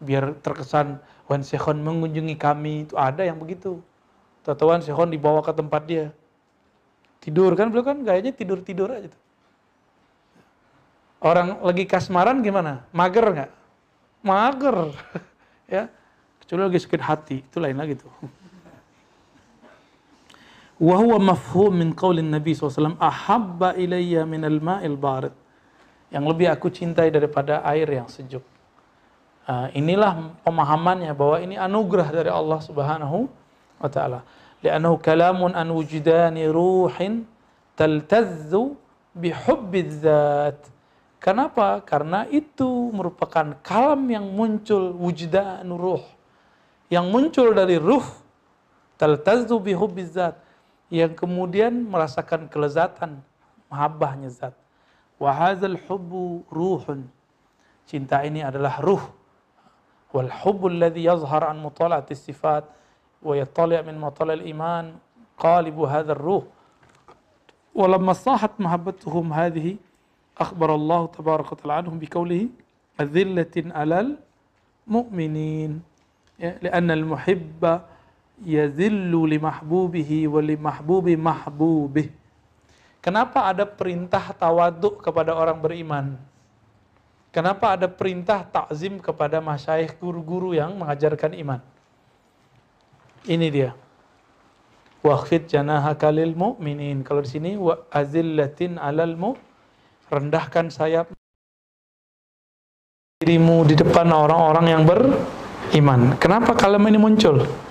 biar terkesan Wan Sekhon mengunjungi kami. Itu ada yang begitu. Atau Wan Sekhon dibawa ke tempat dia. Tidur kan beliau kan gayanya tidur tidur aja tuh. Orang lagi kasmaran gimana? Mager nggak? Mager ya. Kecuali lagi sakit hati itu lain lagi tuh Wahwa mafhum min qaulin Nabi SAW ahabba ilayya minal ma'il barid. Yang lebih aku cintai daripada air yang sejuk. Uh, inilah pemahamannya bahwa ini anugerah dari Allah Subhanahu wa taala. Li'annahu kalamun an wujudani ruhin taltazzu bihubbiz zat. Kenapa? Karena itu merupakan kalam yang muncul wujdan ruh. Yang muncul dari ruh taltazzu bihubbiz zat yang kemudian merasakan kelezatan mahabbahnya zat. Wa hadzal hubbu ruhun. Cinta ini adalah ruh. Wal hubbu alladhi yazhar an mutala'ati sifat wa yattali' min mutala'il iman qalibu hadzal ruh. ولما صاحت محبتهم هذه أخبر الله تبارك وتعالى عنهم بقوله أذلة على المؤمنين لأن المحب yazillu li mahbubihi wa li mahbubi mahbubih. Kenapa ada perintah tawaduk kepada orang beriman? Kenapa ada perintah takzim kepada masyayikh guru-guru yang mengajarkan iman? Ini dia. Waqfid janahaka lil mu'minin. Kalau di sini wa azillatin 'alal mu rendahkan sayap dirimu di depan orang-orang yang beriman. Kenapa kalimat ini muncul?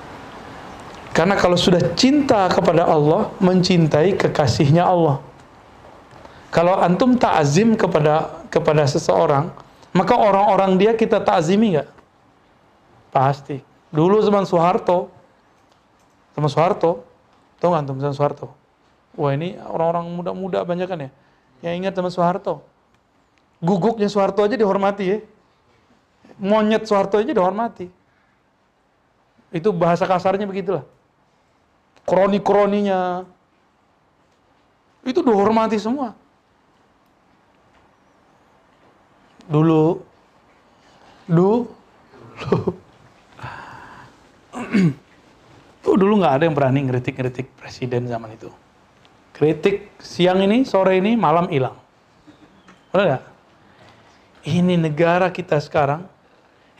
Karena kalau sudah cinta kepada Allah, mencintai kekasihnya Allah. Kalau antum ta'zim kepada kepada seseorang, maka orang-orang dia kita ta'zimi nggak? Pasti. Dulu zaman Soeharto, zaman Soeharto, tahu nggak antum zaman Soeharto? Wah ini orang-orang muda-muda banyak kan ya, yang ingat zaman Soeharto. Guguknya Soeharto aja dihormati ya. Monyet Soeharto aja dihormati. Itu bahasa kasarnya begitulah kroni-kroninya. Itu dihormati semua. Dulu, dulu, dulu, dulu nggak ada yang berani ngeritik-ngeritik presiden zaman itu. Kritik siang ini, sore ini, malam hilang. Benar Ini negara kita sekarang,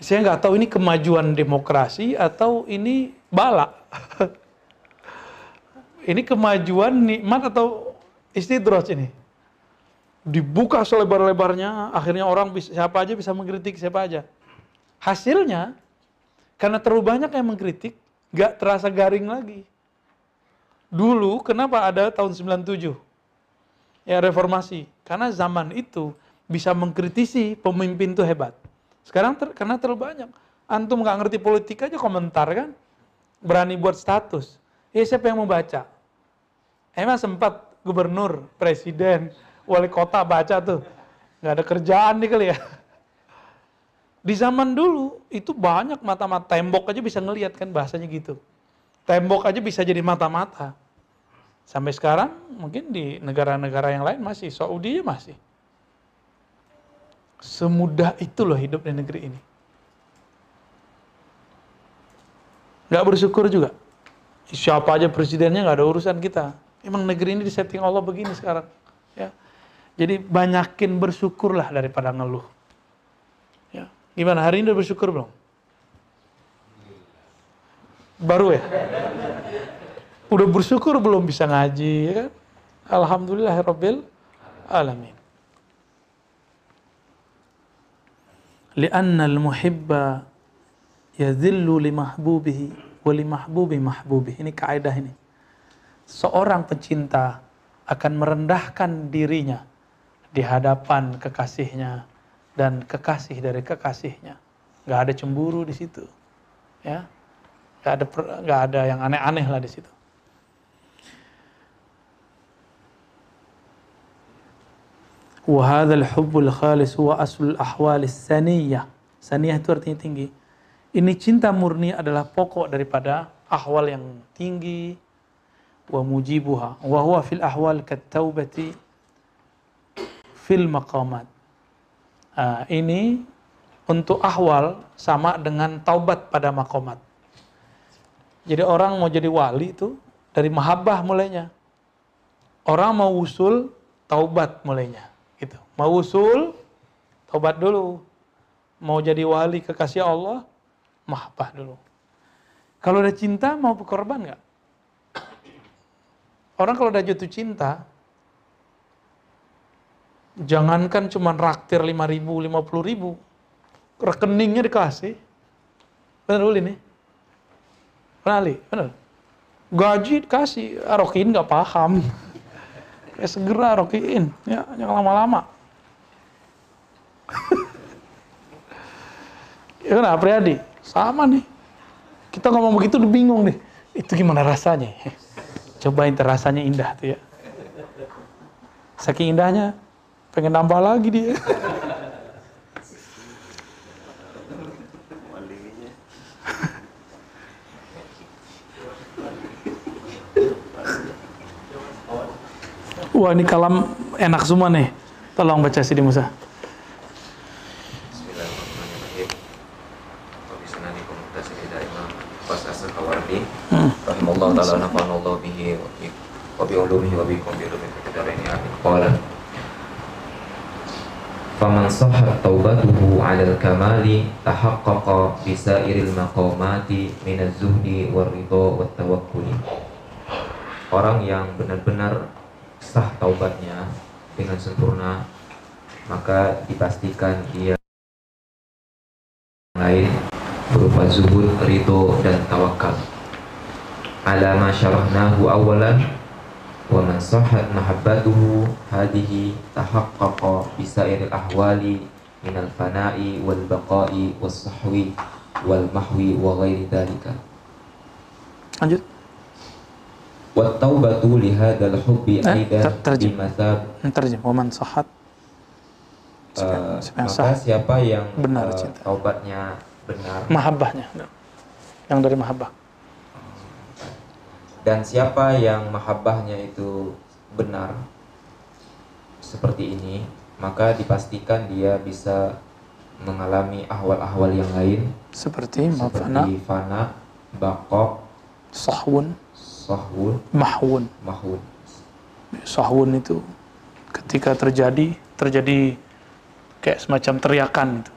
saya nggak tahu ini kemajuan demokrasi atau ini bala. Ini kemajuan nikmat atau istidroj ini? Dibuka selebar-lebarnya, akhirnya orang bisa, siapa aja bisa mengkritik siapa aja. Hasilnya, karena terlalu banyak yang mengkritik, gak terasa garing lagi. Dulu, kenapa ada tahun 97? Ya reformasi. Karena zaman itu bisa mengkritisi pemimpin itu hebat. Sekarang ter, karena terlalu banyak. Antum nggak ngerti politik aja komentar kan? Berani buat status. Ya siapa yang mau baca? Emang sempat gubernur, presiden, wali kota baca tuh. Nggak ada kerjaan nih kali ya. Di zaman dulu itu banyak mata-mata tembok aja bisa ngelihat kan bahasanya gitu. Tembok aja bisa jadi mata-mata. Sampai sekarang mungkin di negara-negara yang lain masih, Saudi masih. Semudah itu loh hidup di negeri ini. Gak bersyukur juga. Siapa aja presidennya gak ada urusan kita. Emang negeri ini disetting Allah begini sekarang. Ya. Jadi banyakin bersyukurlah daripada ngeluh. Ya. Gimana hari ini udah bersyukur belum? Baru ya? Udah bersyukur belum bisa ngaji ya kan? Alhamdulillah Rabbil Alamin. Li mahbubihi wa li mahbubi mahbubihi. Ini kaidah ini seorang pecinta akan merendahkan dirinya di hadapan kekasihnya dan kekasih dari kekasihnya. Gak ada cemburu di situ, ya. Gak ada gak ada yang aneh-aneh lah di situ. Itu artinya tinggi. Ini cinta murni adalah pokok daripada ahwal yang tinggi, wa huwa fil ahwal kattaubati fil maqamat. Nah, ini untuk ahwal sama dengan taubat pada makomat. Jadi orang mau jadi wali itu dari mahabbah mulainya. Orang mau usul taubat mulainya. Gitu. Mau usul taubat dulu. Mau jadi wali kekasih Allah, mahabbah dulu. Kalau udah cinta mau berkorban nggak? Orang kalau udah jatuh cinta, jangankan cuma raktir 5 ribu, 50 ribu, rekeningnya dikasih. Benar dulu ini? Benar Ali? Benar? Gaji dikasih, arokin nggak paham. Ya segera rokiin, ya jangan lama-lama. ya kan Apriyadi, sama nih. Kita ngomong begitu udah bingung nih. Itu gimana rasanya? Cobain terasanya indah tuh ya. Saking indahnya, pengen nambah lagi dia. Wah ini kalam enak semua nih. Tolong baca Sidi Musa. Bismillahirrahmanirrahim. Wa bi wa bi ulumihi wa bikum bi ulumihi fi darain amin qala فمن صحت توبته على الكمال تحقق بسائر المقامات من الزهد والرضا والتوكل Orang yang benar-benar sah taubatnya dengan sempurna maka dipastikan dia lain berupa zuhud, ridho dan tawakal. Ala ma syarahnahu awalan wa man sahhat mahabbatuhu hadihi tahaqqaqa bi sairil ahwali min al fana'i wal baqa'i was sahwi wal mahwi wa ghairi dhalika. Lanjut. Wa taubatu li hadzal hubbi Eh, aidan terjem. bimathab Terjem. Waman sahat. Uh, Siapa yang maka siapa yang Benar uh, taubatnya benar Mahabbahnya. Yang dari mahabbah. Dan siapa yang mahabbahnya itu benar seperti ini maka dipastikan dia bisa mengalami ahwal-ahwal yang lain Seperti mafana, seperti fana, baqo, sahwun, sahwun, mahwun. mahun. Sahwun itu ketika terjadi, terjadi kayak semacam teriakan itu.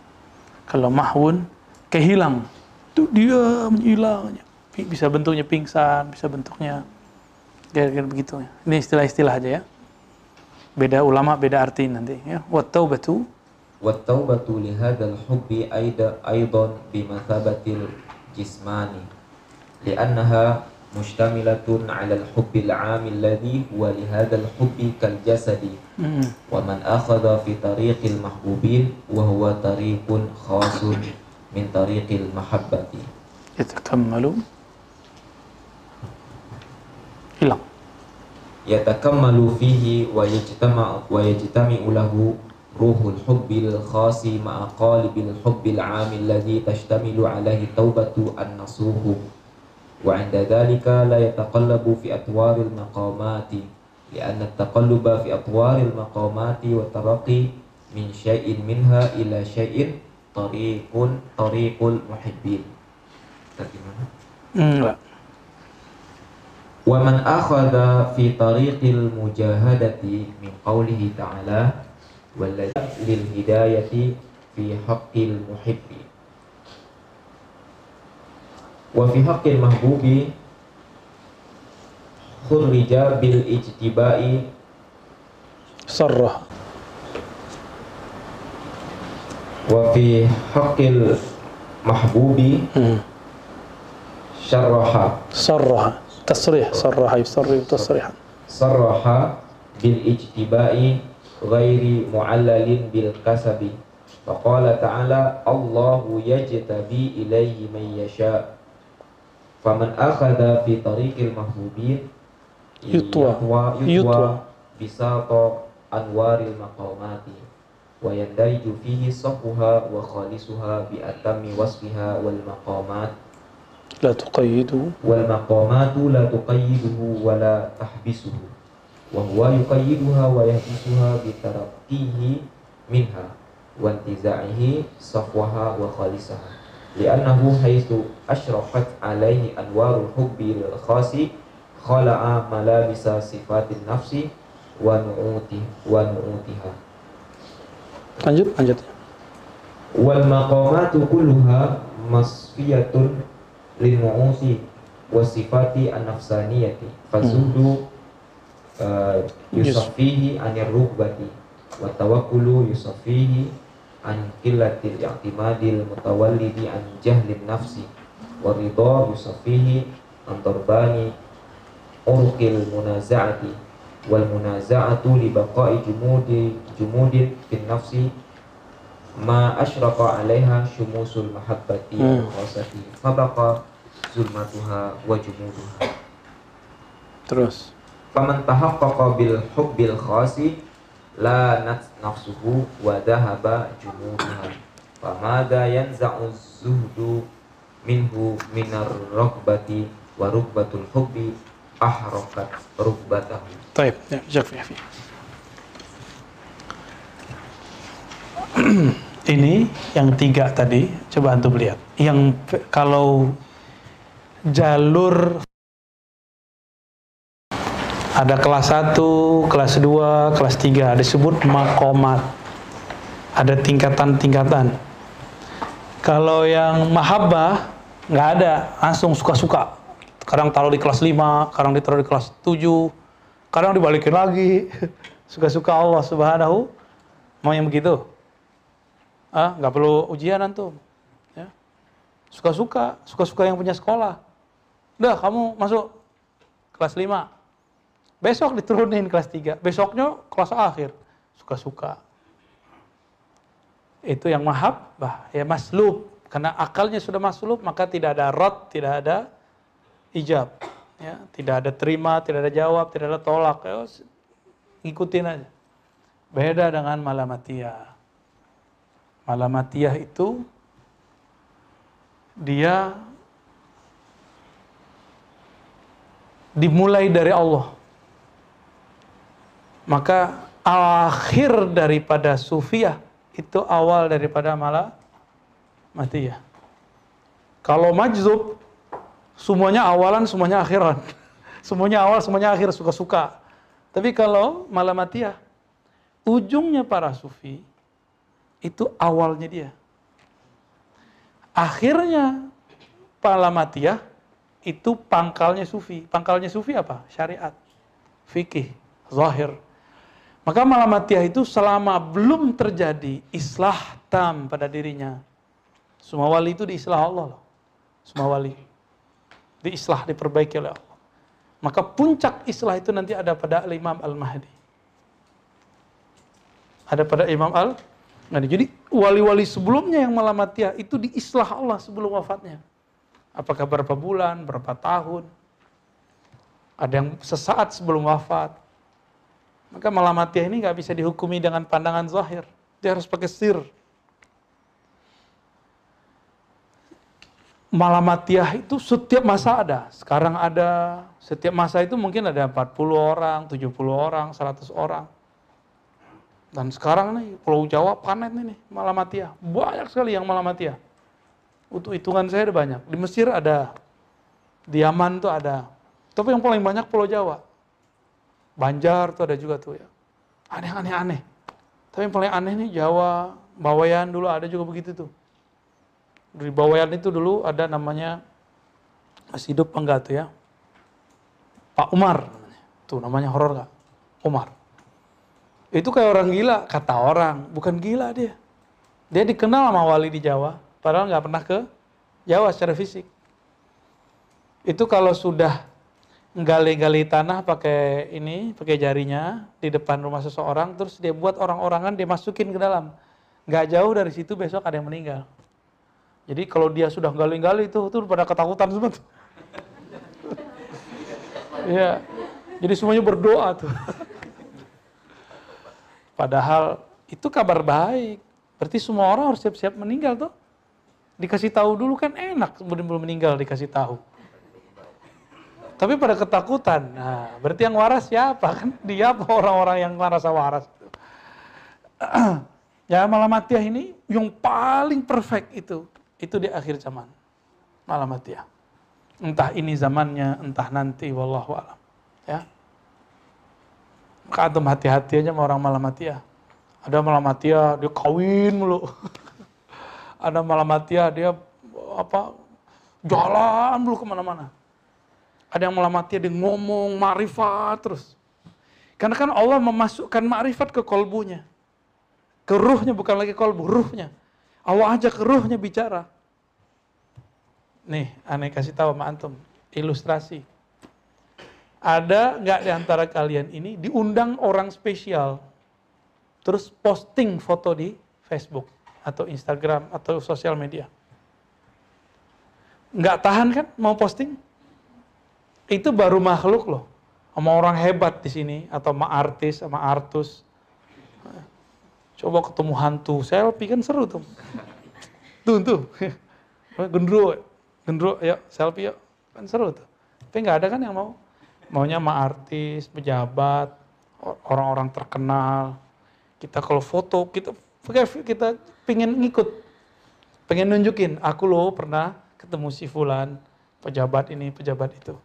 Kalau mahwun, kehilang. Itu dia menghilang bisa bentuknya pingsan, bisa bentuknya gara-gara begitu. Ini istilah-istilah aja ya. Beda ulama, beda arti nanti ya. Wat taubatu Wat taubatu lihadal hubbi aida aidan bimathabatil jismani. Li'annaha mushtamilatun 'ala al-hubbi al-'am huwa lihadal hubbi kal jasadi. Hmm. Wa man akhada fi tariqil mahbubin wa huwa tariqun khasun min tariqil mahabbati. Yatakammalu hilang. يتكمل فيه ويجتمع ويجتمع له روح الحب الخاص مع قالب الحب العام الذي تشتمل عليه التوبة النصوح وعند ذلك لا يتقلب في أطوار المقامات لأن التقلب في أطوار المقامات والترقي من شيء منها إلى شيء طريق طريق المحبين Bagaimana? Enggak. Wa man akhadha fi tariqil mujahadati min qawlihi ta'ala walladzi lil hidayati fi haqqil muhibbi. Wa fi haqqil mahbubi khurrija bil ijtibai sarrah. Wa fi haqqil mahbubi hmm. syarraha sarraha Tasrih. Sarrah yusarrih tasrihan. صرح بالإجتباء غير معلل بالكسب فقال تعالى الله يجتبي إليه من يشاء فمن أخذ في طريق المحبوبين يطوى. يطوى, يطوى. يطوى بساط أنوار المقامات ويندرج فيه صفها وخالصها بأتم وصفها والمقامات لا تقيدوا والمقامات لا تقيده ولا تحبسه وهو يقيدها ويحبسها بترقيه منها وانتزاعه صفوها وخالصها. لأنه حيث أشرقت عليه أنوار الحب الخاص خلع ملابس صفات النفس ونعوته ونعوتها. Lanjut, lanjut. lil wasifati an-nafsaniyati fasudu uh, yusafihi anir rubbati wa tawakkulu yusafihi an qillatil mutawallidi an jahlin nafsi wa ridha yusafihi an munaza'ati wal munaza'atu li baqa'i jumudi jumudin fin nafsi ma asyraqa 'alaiha shumusul mahabbati wa sati fabaqa zulmatuha wa jumuduha. Terus. Faman tahaqqaqa bil hubbil khasi la nafsuhu wa dahaba jumuduha. Famada yanza'u zuhdu minhu minar rukbati wa rukbatul hubbi ahraqat rukbatahu. طيب ya, jafi, يا Ini yang tiga tadi, coba antum lihat. Yang kalau jalur. Ada kelas 1, kelas 2, kelas 3 disebut makomat. Ada tingkatan-tingkatan. Kalau yang mahabbah nggak ada. Langsung suka-suka. Kadang taruh di kelas 5 kadang ditaruh di kelas 7 kadang dibalikin lagi. Suka-suka Allah subhanahu mau yang begitu. Ah nggak perlu ujian antum ya. Suka-suka suka-suka yang punya sekolah udah kamu masuk kelas 5 besok diturunin kelas 3 besoknya kelas akhir. Suka-suka. Itu yang mahabbah ya maslub. Karena akalnya sudah maslub maka tidak ada rot tidak ada ijab. Ya tidak ada terima tidak ada jawab tidak ada tolak. Ya, ngikutin aja. Beda dengan malamatiyah Malamatiyah itu dia dimulai dari Allah. Maka akhir daripada sufiyah itu awal daripada malamatiyah. Kalau majzub semuanya awalan, semuanya akhiran. Semuanya awal, semuanya akhir, suka-suka. Tapi kalau malamatiyah, ujungnya para sufi itu awalnya dia. Akhirnya Palamatiyah itu pangkalnya sufi. Pangkalnya sufi apa? Syariat, fikih, zahir. Maka Malamatiyah itu selama belum terjadi islah tam pada dirinya. Semua wali itu diislah Allah loh. Semua wali. Diislah, diperbaiki oleh Allah. Maka puncak islah itu nanti ada pada Imam Al-Mahdi. Ada pada Imam Al Nah, jadi wali-wali sebelumnya yang malamatiyah itu diislah Allah sebelum wafatnya. Apakah berapa bulan, berapa tahun. Ada yang sesaat sebelum wafat. Maka malamatiyah ini nggak bisa dihukumi dengan pandangan zahir. Dia harus pakai sir. Malamatiyah itu setiap masa ada. Sekarang ada, setiap masa itu mungkin ada 40 orang, 70 orang, 100 orang. Dan sekarang nih Pulau Jawa panen ini malamatia. Banyak sekali yang malamatia. Untuk hitungan saya ada banyak. Di Mesir ada, di Yaman tuh ada. Tapi yang paling banyak Pulau Jawa. Banjar tuh ada juga tuh ya. Ada yang aneh-aneh. Tapi yang paling aneh nih Jawa, Bawayan dulu ada juga begitu tuh. Di Bawayan itu dulu ada namanya masih hidup enggak tuh ya. Pak Umar. Tuh namanya horor gak? Umar itu kayak orang gila, kata orang. Bukan gila dia. Dia dikenal sama wali di Jawa, padahal nggak pernah ke Jawa secara fisik. Itu kalau sudah gali-gali tanah pakai ini, pakai jarinya di depan rumah seseorang, terus dia buat orang-orangan dia masukin ke dalam. Nggak jauh dari situ besok ada yang meninggal. Jadi kalau dia sudah gali-gali itu, itu pada ketakutan semua tuh. Iya. Jadi semuanya berdoa tuh. Padahal itu kabar baik. Berarti semua orang harus siap-siap meninggal tuh. Dikasih tahu dulu kan enak belum meninggal dikasih tahu. Tapi pada ketakutan. Nah, berarti yang waras siapa kan? Dia orang-orang yang merasa waras? ya malamatiyah ini yang paling perfect itu itu di akhir zaman. Malamatiyah. Entah ini zamannya, entah nanti wallahu alam. Ya. Maka hati-hati aja sama orang malamatia. Ada malamatia dia kawin mulu. Ada malamatia dia apa jalan mulu ke mana-mana. Ada yang malamatia dia ngomong marifat terus. Karena kan Allah memasukkan marifat ke kolbunya. Ke ruhnya bukan lagi kolbu, ruhnya. Allah ajak ke ruhnya bicara. Nih, aneh kasih tahu sama antum. Ilustrasi ada nggak di antara kalian ini diundang orang spesial, terus posting foto di Facebook atau Instagram atau sosial media? Nggak tahan kan mau posting? Itu baru makhluk loh, sama orang hebat di sini atau sama artis, sama artus. Coba ketemu hantu selfie kan seru tuh. Tuh tuh, gendro, gendro, yuk selfie yuk, kan seru tuh. Tapi nggak ada kan yang mau maunya sama artis, pejabat, orang-orang terkenal. Kita kalau foto, kita kita pengen ngikut, pengen nunjukin, aku loh pernah ketemu si Fulan, pejabat ini, pejabat itu.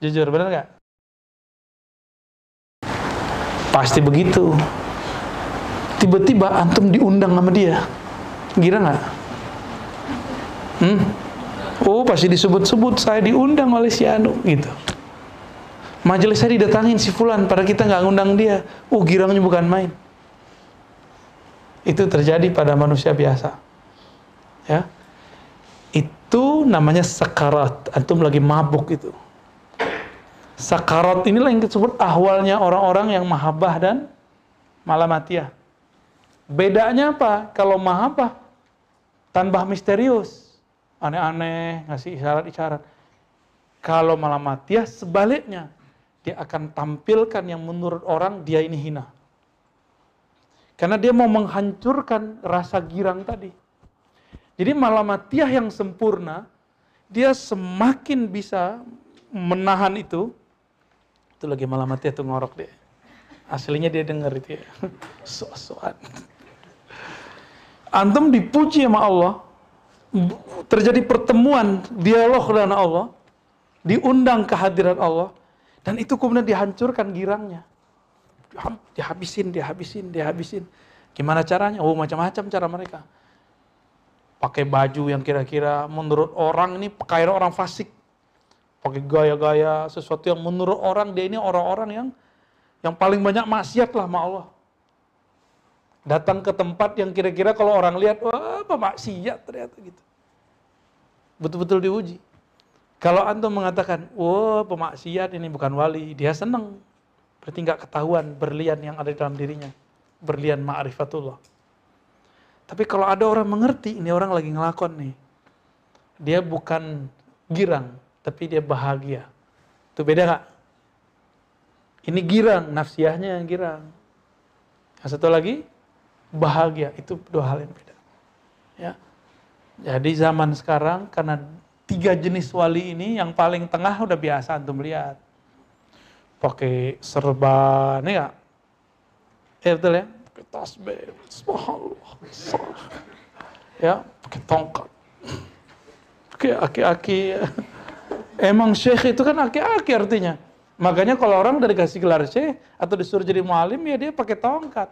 Jujur, benar nggak? Pasti begitu. Tiba-tiba antum diundang sama dia. Gira nggak? Hmm? Oh, pasti disebut-sebut saya diundang oleh si Anu gitu. Majelis saya didatangin si Fulan, pada kita nggak ngundang dia. Oh, girangnya bukan main. Itu terjadi pada manusia biasa. Ya. Itu namanya sakarat. Antum lagi mabuk itu. Sakarat inilah yang disebut ahwalnya orang-orang yang mahabbah dan malamatiyah. Bedanya apa? Kalau mahabbah tanpa misterius, aneh-aneh, ngasih isyarat-isyarat. Kalau malamatiyah sebaliknya, dia akan tampilkan yang menurut orang dia ini hina. Karena dia mau menghancurkan rasa girang tadi. Jadi malamatiyah yang sempurna, dia semakin bisa menahan itu. Itu lagi malamatiyah tuh ngorok deh. Aslinya dia denger itu ya. So-soan. Antum dipuji sama Allah, terjadi pertemuan, dialog dengan Allah, diundang kehadiran Allah, dan itu kemudian dihancurkan girangnya. Dihabisin, dihabisin, dihabisin. Gimana caranya? Oh macam-macam cara mereka. Pakai baju yang kira-kira menurut orang ini kayak orang fasik. Pakai gaya-gaya sesuatu yang menurut orang dia ini orang-orang yang yang paling banyak maksiat lah sama Allah. Datang ke tempat yang kira-kira kalau orang lihat, wah apa maksiat ternyata gitu. Betul-betul diuji. Kalau antum mengatakan, wah pemaksiat ini bukan wali, dia senang. Berarti nggak ketahuan berlian yang ada di dalam dirinya. Berlian ma'rifatullah. Tapi kalau ada orang mengerti, ini orang lagi ngelakon nih. Dia bukan girang, tapi dia bahagia. Itu beda nggak? Ini girang, nafsiahnya yang girang. Yang satu lagi, bahagia. Itu dua hal yang beda. Ya. Jadi zaman sekarang, karena tiga jenis wali ini yang paling tengah udah biasa antum lihat. Pakai serban, ya Ya betul ya? Pakai tasbih, subhanallah. Ya, pakai tongkat. Pakai aki-aki. Emang syekh itu kan aki-aki artinya. Makanya kalau orang dari kasih gelar syekh atau disuruh jadi mualim ya dia pakai tongkat.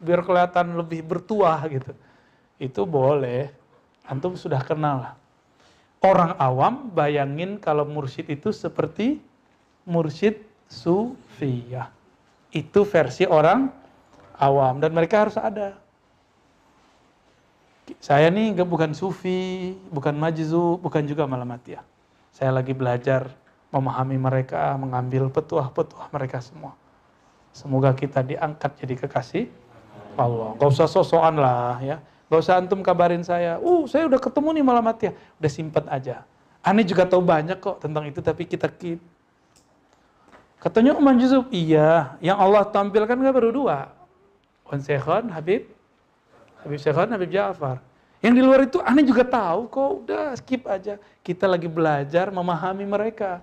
Biar kelihatan lebih bertuah gitu. Itu boleh. Antum sudah kenal lah orang awam bayangin kalau mursyid itu seperti mursyid sufiyah. Itu versi orang awam dan mereka harus ada. Saya nih enggak bukan sufi, bukan majzu, bukan juga malamatiyah. Saya lagi belajar memahami mereka, mengambil petuah-petuah mereka semua. Semoga kita diangkat jadi kekasih Allah. Gak usah sosokan lah ya. Gak usah antum kabarin saya, uh saya udah ketemu nih malam mati ya. Udah simpen aja. Aneh juga tahu banyak kok tentang itu, tapi kita. Katanya Umar Yusuf, iya. Yang Allah tampilkan gak baru dua. Wan Sekhon, Habib. Habib Sekhon, Habib Ja'far. Yang di luar itu aneh juga tahu kok, udah skip aja. Kita lagi belajar memahami mereka.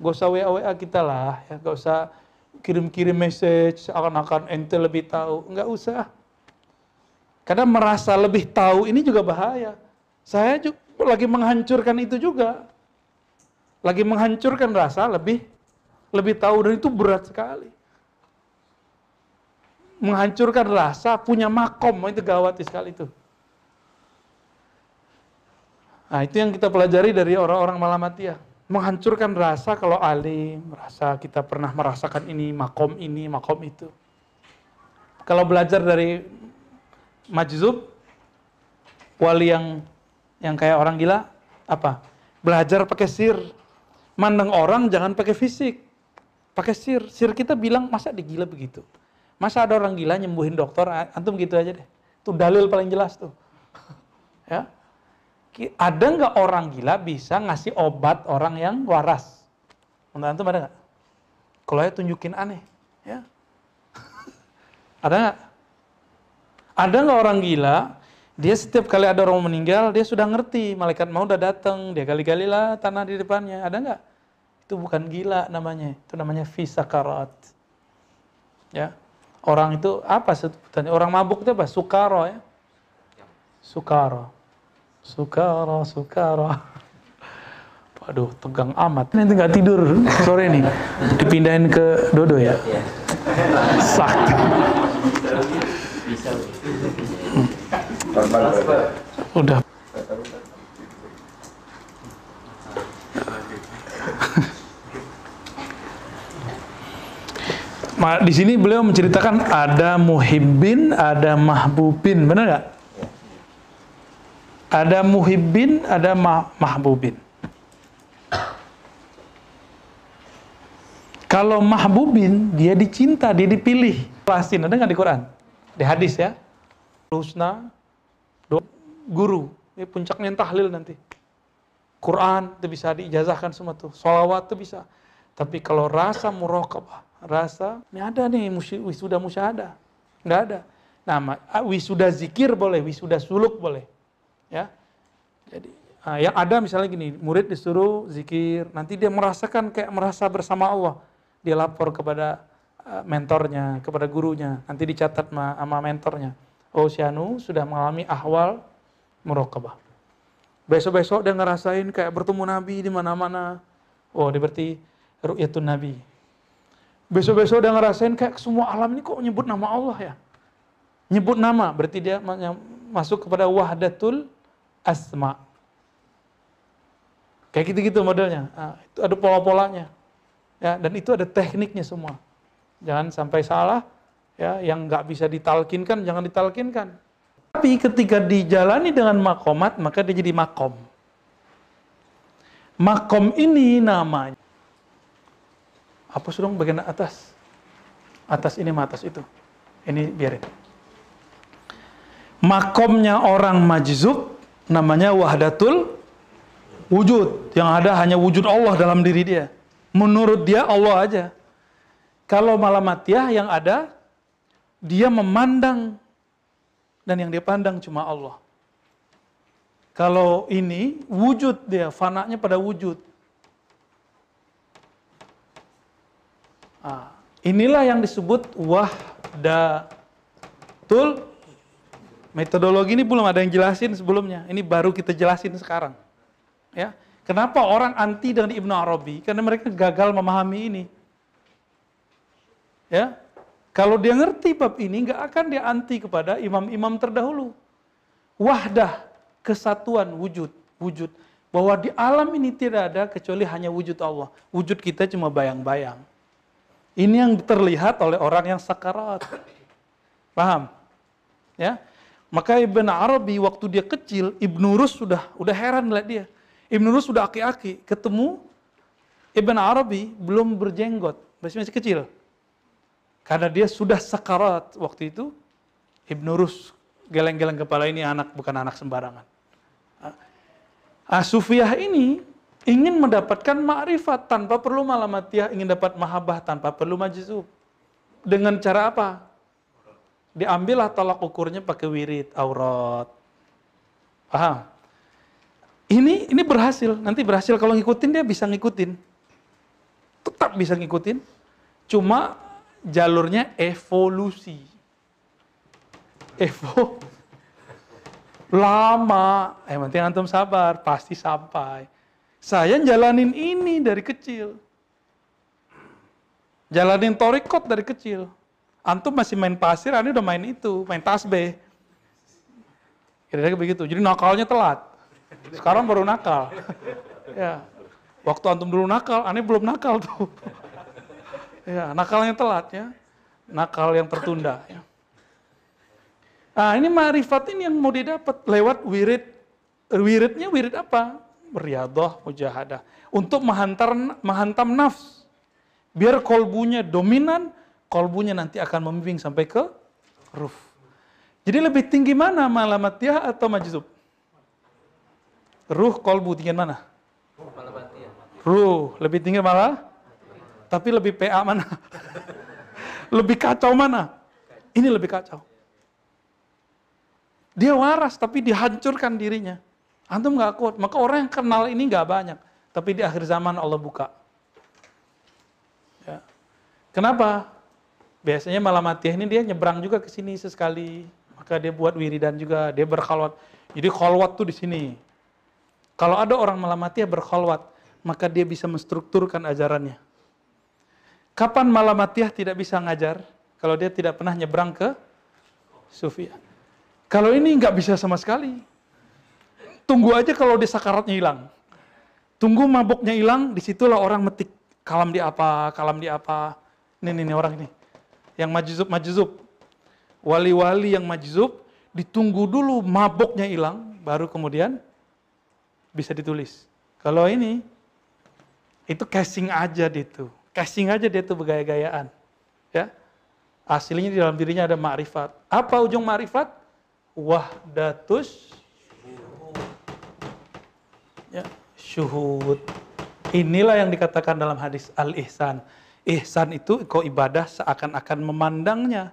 Gak usah WA-WA kita lah, ya. gak usah kirim-kirim message, akan-akan ente lebih tahu. Nggak usah. Karena merasa lebih tahu ini juga bahaya. Saya juga lagi menghancurkan itu juga. Lagi menghancurkan rasa lebih lebih tahu dan itu berat sekali. Menghancurkan rasa punya makom itu gawat sekali itu. Nah, itu yang kita pelajari dari orang-orang malamatiyah. Menghancurkan rasa kalau alim, rasa kita pernah merasakan ini, makom ini, makom itu. Kalau belajar dari majzub wali yang yang kayak orang gila apa belajar pakai sir mandang orang jangan pakai fisik pakai sir. Sir kita bilang masa digila begitu? Masa ada orang gila nyembuhin dokter antum gitu aja deh. Itu dalil paling jelas tuh. Ya. Ada nggak orang gila bisa ngasih obat orang yang waras? Menurut antum ada nggak? Kalau ya tunjukin aneh ya. Ada nggak? Ada nggak orang gila, dia setiap kali ada orang meninggal, dia sudah ngerti, malaikat mau udah datang, dia kali-kali lah tanah di depannya. Ada nggak? Itu bukan gila namanya, itu namanya fisakarat. Ya, orang itu apa sebutannya? Orang mabuk itu apa? Sukaro ya. Sukaro. Sukaro, sukaro. Waduh, tegang amat. Nanti nggak tidur sore nih. Dipindahin ke Dodo ya. Sakit. Udah. Di sini beliau menceritakan ada muhibbin, ada mahbubin, benar nggak? Ada muhibbin, ada ma- mahbubin. Kalau mahbubin, dia dicinta, dia dipilih. Pelasin, ada nggak di Quran? Di hadis ya. Husna, do- guru. Ini puncaknya tahlil nanti. Quran itu bisa diijazahkan semua tuh. Salawat itu bisa. Tapi kalau rasa muraqabah, rasa ini ada nih wisuda musyahada. Nggak ada. Ma- ah, wisuda zikir boleh, wisuda suluk boleh. Ya. Jadi yang ada misalnya gini, murid disuruh zikir, nanti dia merasakan kayak merasa bersama Allah. Dia lapor kepada mentornya, kepada gurunya, nanti dicatat ma- sama mentornya. Oh, Syanu sudah mengalami ahwal muraqabah. Besok-besok dia ngerasain kayak bertemu Nabi di mana-mana. Oh, dia berarti ru'yatun Nabi. Besok-besok dia ngerasain kayak semua alam ini kok nyebut nama Allah ya. Nyebut nama, berarti dia ma- masuk kepada wahdatul asma. Kayak gitu-gitu modelnya. Nah, itu ada pola-polanya. Ya, dan itu ada tekniknya semua. Jangan sampai salah, ya, yang nggak bisa ditalkinkan, jangan ditalkinkan. Tapi ketika dijalani dengan makomat, maka dia jadi makom. Makom ini namanya. Apa dong bagian atas? Atas ini sama atas itu. Ini biarin. Makomnya orang majzub namanya wahdatul wujud. Yang ada hanya wujud Allah dalam diri dia. Menurut dia Allah aja. Kalau malamatiyah yang ada, dia memandang dan yang dia pandang cuma Allah. Kalau ini wujud dia, fananya pada wujud. Inilah yang disebut wahdatul metodologi ini belum ada yang jelasin sebelumnya. Ini baru kita jelasin sekarang. Ya. Kenapa orang anti dengan Ibnu Arabi? Karena mereka gagal memahami ini. Ya. Kalau dia ngerti bab ini, nggak akan dia anti kepada imam-imam terdahulu. Wahdah, kesatuan, wujud, wujud. Bahwa di alam ini tidak ada kecuali hanya wujud Allah. Wujud kita cuma bayang-bayang. Ini yang terlihat oleh orang yang sakarat. Paham? Ya. Maka Ibn Arabi waktu dia kecil, Ibnu Rus sudah udah heran lihat dia. Ibnu Rus sudah aki-aki, ketemu Ibn Arabi belum berjenggot, masih masih kecil. Karena dia sudah sakarat waktu itu, Ibnu Rus geleng-geleng kepala ini anak bukan anak sembarangan. Ah, Sufiyah ini ingin mendapatkan ma'rifat tanpa perlu malamatiyah, ingin dapat mahabbah tanpa perlu majzub. Dengan cara apa? Diambillah tolak ukurnya pakai wirid, aurat. Paham? Ini ini berhasil, nanti berhasil kalau ngikutin dia bisa ngikutin. Tetap bisa ngikutin. Cuma jalurnya evolusi. Evo. Lama, yang penting antum sabar, pasti sampai. Saya jalanin ini dari kecil. Jalanin torikot dari kecil. Antum masih main pasir, ini udah main itu, main tasbih. Kira-kira begitu. Jadi nakalnya telat. Sekarang baru nakal. ya. Waktu antum dulu nakal, aneh belum nakal tuh. ya, nakalnya telat ya. Nakal yang tertunda ya. Nah, ini ma'rifat ini yang mau didapat lewat wirid. Wiridnya wirid apa? Riyadhah, mujahadah. Untuk menghantar, menghantam nafs. Biar kolbunya dominan, kolbunya nanti akan membimbing sampai ke ruf. Jadi lebih tinggi mana malamatiyah atau majzub? Ruh kolbu tinggi mana? Ruh lebih tinggi malah? Tapi lebih PA mana? lebih kacau mana? Ini lebih kacau. Dia waras tapi dihancurkan dirinya. Antum nggak kuat. Maka orang yang kenal ini nggak banyak. Tapi di akhir zaman Allah buka. Ya. Kenapa? Biasanya malamatiyah ini dia nyebrang juga ke sini sesekali. Maka dia buat wiridan juga, dia berkhalwat. Jadi khalwat tuh di sini. Kalau ada orang malamatiyah berkhalwat, maka dia bisa menstrukturkan ajarannya. Kapan Malamatiyah tidak bisa ngajar? Kalau dia tidak pernah nyebrang ke Sufia. Kalau ini nggak bisa sama sekali. Tunggu aja kalau dia sakaratnya hilang. Tunggu mabuknya hilang, di situlah orang metik. Kalam di apa, kalam di apa. Ini, ini, ini orang ini. Yang majzub, majzub. Wali-wali yang majzub, ditunggu dulu mabuknya hilang, baru kemudian bisa ditulis. Kalau ini, itu casing aja di itu. Casing aja dia itu bergaya-gayaan. Ya. Aslinya di dalam dirinya ada ma'rifat. Apa ujung ma'rifat? Wahdatus ya, syuhud. Inilah yang dikatakan dalam hadis al-ihsan. Ihsan itu kau ibadah seakan-akan memandangnya.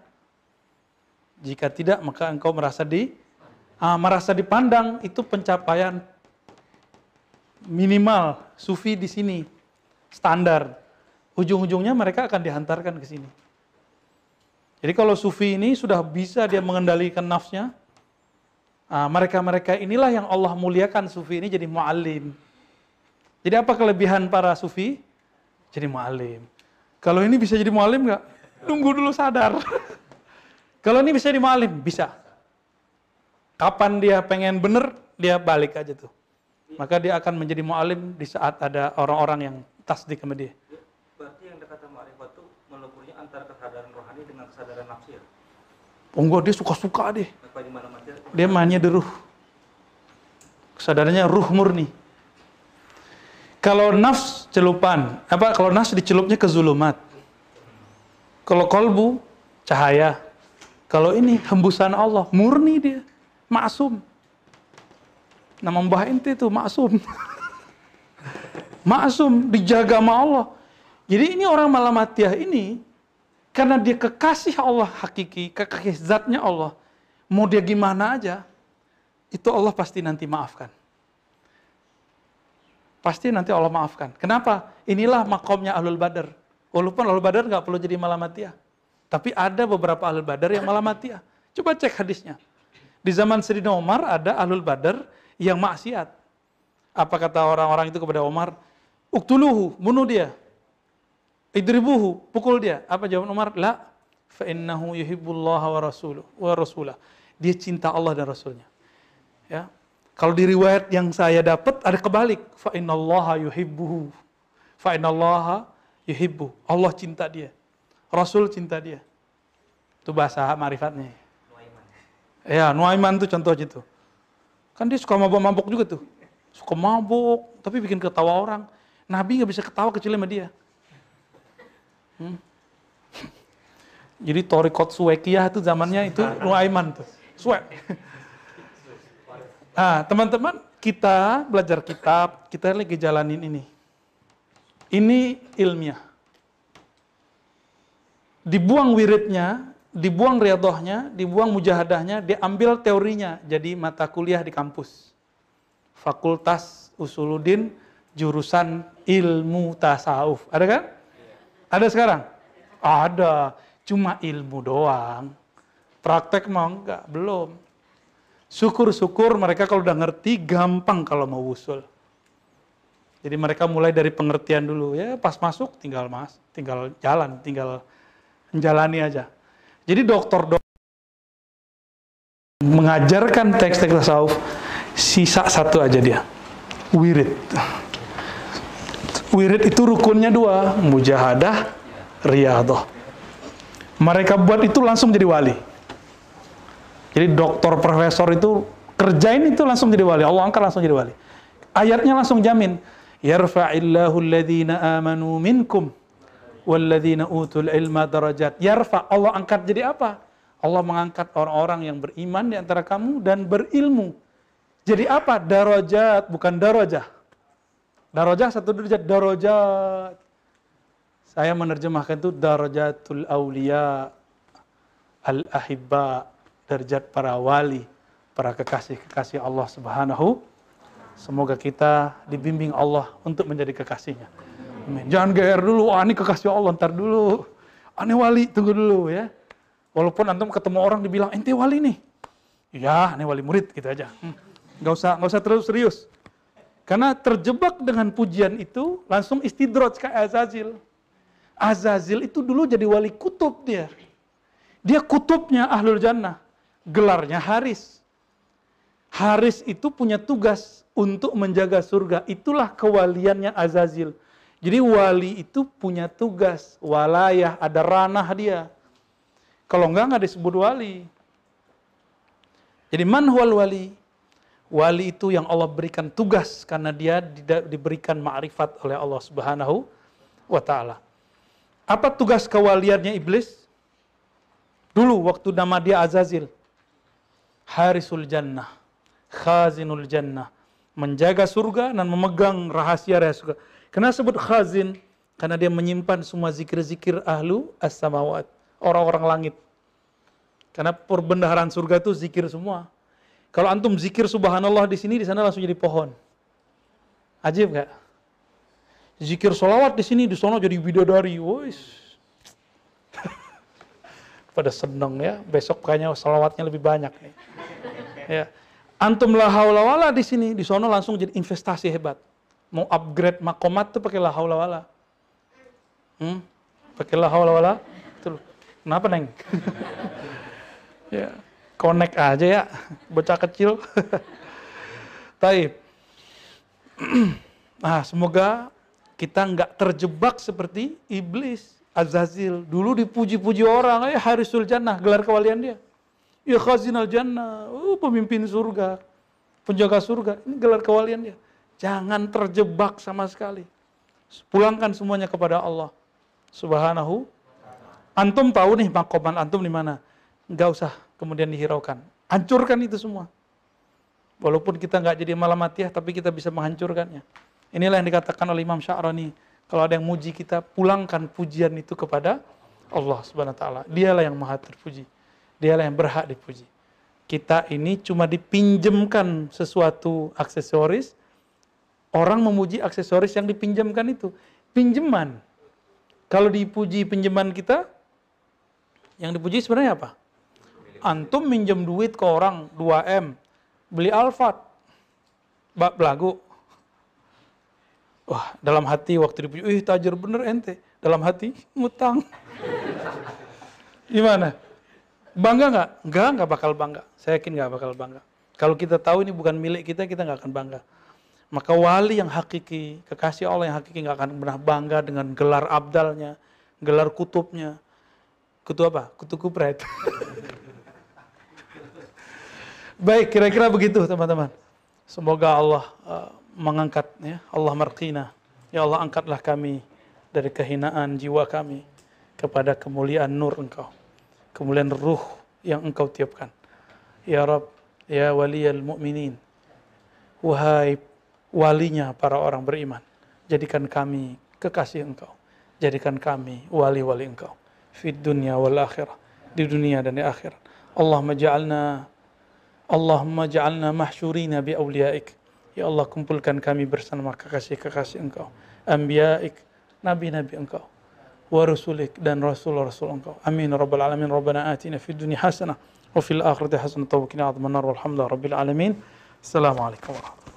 Jika tidak, maka engkau merasa di ah, merasa dipandang itu pencapaian minimal sufi di sini standar ujung-ujungnya mereka akan dihantarkan ke sini. Jadi kalau sufi ini sudah bisa dia mengendalikan nafsnya, mereka-mereka inilah yang Allah muliakan sufi ini jadi mu'alim. Jadi apa kelebihan para sufi? Jadi mu'alim. Kalau ini bisa jadi mu'alim nggak? Tunggu dulu sadar. kalau ini bisa jadi mu'alim, bisa. Kapan dia pengen bener, dia balik aja tuh. Maka dia akan menjadi mu'alim di saat ada orang-orang yang tasdik sama dia. Berarti yang kata ma'rifat itu meleburnya antara kesadaran rohani dengan kesadaran nafsi ya? Enggak, dia suka-suka deh. Dia mainnya di ruh. Kesadarannya ruh murni. Kalau nafs celupan, apa kalau nafs dicelupnya ke zulumat. Kalau kolbu cahaya. Kalau ini hembusan Allah, murni dia, maksum. Nama Mbah Inti itu maksum. maksum, dijaga sama Allah. Jadi ini orang malamatiyah ini, karena dia kekasih Allah hakiki, kekasih zatnya Allah, mau dia gimana aja, itu Allah pasti nanti maafkan. Pasti nanti Allah maafkan. Kenapa? Inilah makomnya Ahlul Badar. Walaupun Ahlul Badar nggak perlu jadi malamatiyah. Tapi ada beberapa Ahlul Badar yang malamatiyah. Coba cek hadisnya. Di zaman Sayyidina Umar ada Ahlul Badar yang maksiat. Apa kata orang-orang itu kepada Umar? Uktuluhu, bunuh dia. Idribuhu, pukul dia. Apa jawaban Umar? La, fa innahu yuhibbullaha wa rasuluh wa rasulah. Dia cinta Allah dan Rasulnya. Ya. Kalau di riwayat yang saya dapat ada kebalik. Fa innallaha yuhibbuhu. Fa innallaha yuhibbu. Allah cinta dia. Rasul cinta dia. Itu bahasa marifatnya. Ya, Nuaiman itu contoh gitu. Kan dia suka mabuk-mabuk juga tuh. Suka mabuk, tapi bikin ketawa orang. Nabi nggak bisa ketawa kecuali sama dia. Hmm. Jadi Torikot Suwekiyah itu zamannya itu Nuaiman tuh. Suwek. Nah, teman-teman, kita belajar kitab, kita lagi jalanin ini. Ini ilmiah. Dibuang wiridnya, dibuang riadohnya, dibuang mujahadahnya, diambil teorinya jadi mata kuliah di kampus. Fakultas Usuluddin jurusan ilmu tasawuf. Ada kan? Ada sekarang? Ada. Cuma ilmu doang. Praktek mau enggak? Belum. Syukur-syukur mereka kalau udah ngerti gampang kalau mau usul. Jadi mereka mulai dari pengertian dulu ya pas masuk tinggal mas, tinggal jalan, tinggal menjalani aja. Jadi dokter dokter mengajarkan teks-teks tasawuf sisa satu aja dia wirid. Wirid itu rukunnya dua, mujahadah, riyadah. Mereka buat itu langsung jadi wali. Jadi doktor profesor itu kerjain itu langsung jadi wali. Allah angkat langsung jadi wali. Ayatnya langsung jamin. Yarfa'illahu alladhina amanu minkum walladhina utul ilma darajat. Yarfa Allah angkat jadi apa? Allah mengangkat orang-orang yang beriman di antara kamu dan berilmu. Jadi apa? Darajat, bukan darajah. Darajah satu derajat, darajat. Saya menerjemahkan itu darajatul aulia al-ahibba, derajat para wali, para kekasih-kekasih Allah Subhanahu. Semoga kita dibimbing Allah untuk menjadi kekasihnya. Amin. Jangan GR dulu, wah ini kekasih Allah, ntar dulu. Aneh wali, tunggu dulu ya. Walaupun antum ketemu orang dibilang, ente wali nih. Ya, ini wali murid gitu aja. Hmm. Usah, nggak usah terus serius. Karena terjebak dengan pujian itu, langsung istidroj ke Azazil. Azazil itu dulu jadi wali kutub dia. Dia kutubnya Ahlul Jannah. Gelarnya Haris. Haris itu punya tugas untuk menjaga surga. Itulah kewaliannya Azazil. Jadi wali itu punya tugas, walayah, ada ranah dia. Kalau enggak, enggak disebut wali. Jadi man huwal wali? Wali itu yang Allah berikan tugas karena dia diberikan ma'rifat oleh Allah Subhanahu wa taala. Apa tugas kewaliannya iblis? Dulu waktu nama dia Azazil. Harisul Jannah, Khazinul Jannah, menjaga surga dan memegang rahasia-rahasia surga. Kenapa sebut khazin? Karena dia menyimpan semua zikir-zikir ahlu as-samawat, orang-orang langit. Karena perbendaharaan surga itu zikir semua. Kalau antum zikir subhanallah di sini, di sana langsung jadi pohon. Ajib gak? Zikir solawat di sini, di sana jadi bidadari. Wois. Pada seneng ya, besok kayaknya solawatnya lebih banyak nih. Ya. Antum la haula wala di sini, di sana langsung jadi investasi hebat. Mau upgrade makomat tuh pakai la haula wala. Hmm? Pakai la haula wala. Kenapa, Neng? ya connect aja ya, bocah kecil. Taib. nah, semoga kita nggak terjebak seperti iblis, Azazil. Dulu dipuji-puji orang, ya Harisul Jannah, gelar kewalian dia. Ya Khazinal Jannah, oh, pemimpin surga, penjaga surga, ini gelar kewalian dia. Jangan terjebak sama sekali. Pulangkan semuanya kepada Allah Subhanahu. Antum tahu nih makoman antum di mana? Nggak usah kemudian dihiraukan. Hancurkan itu semua. Walaupun kita nggak jadi malam matiah, tapi kita bisa menghancurkannya. Inilah yang dikatakan oleh Imam Sya'rani. Kalau ada yang muji kita, pulangkan pujian itu kepada Allah Subhanahu taala. Dialah yang maha terpuji. Dialah yang berhak dipuji. Kita ini cuma dipinjamkan sesuatu aksesoris. Orang memuji aksesoris yang dipinjamkan itu. Pinjaman. Kalau dipuji pinjaman kita, yang dipuji sebenarnya apa? Antum minjem duit ke orang 2M, beli Alphard, bak belagu. Wah, dalam hati waktu dipuji, ih tajir bener ente. Dalam hati, ngutang. Gimana? Bangga nggak? Enggak, nggak bakal bangga. Saya yakin nggak bakal bangga. Kalau kita tahu ini bukan milik kita, kita nggak akan bangga. Maka wali yang hakiki, kekasih Allah yang hakiki nggak akan pernah bangga dengan gelar abdalnya, gelar kutubnya. Kutu apa? Kutu kupret. Baik, kira-kira begitu teman-teman. Semoga Allah uh, mengangkat ya, Allah marqina. Ya Allah angkatlah kami dari kehinaan jiwa kami kepada kemuliaan nur Engkau. Kemuliaan ruh yang Engkau tiupkan. Ya Rabb, ya waliyal mu'minin. Wahai walinya para orang beriman. Jadikan kami kekasih Engkau. Jadikan kami wali-wali Engkau. Fid dunya wal akhirah. Di dunia dan di akhirat. Allahumma ja'alna Allahumma ja'alna mahsyurina bi awliyaik. Ya Allah kumpulkan kami bersama kekasih-kekasih Engkau. Anbiya'ik, nabi-nabi Engkau. Wa rusulik dan rasul-rasul Engkau. Amin rabbal alamin. Rabbana atina fid dunya hasanah wa fil akhirati hasanah wa qina adhaban nar. Walhamdulillahi rabbil alamin. Assalamualaikum warahmatullahi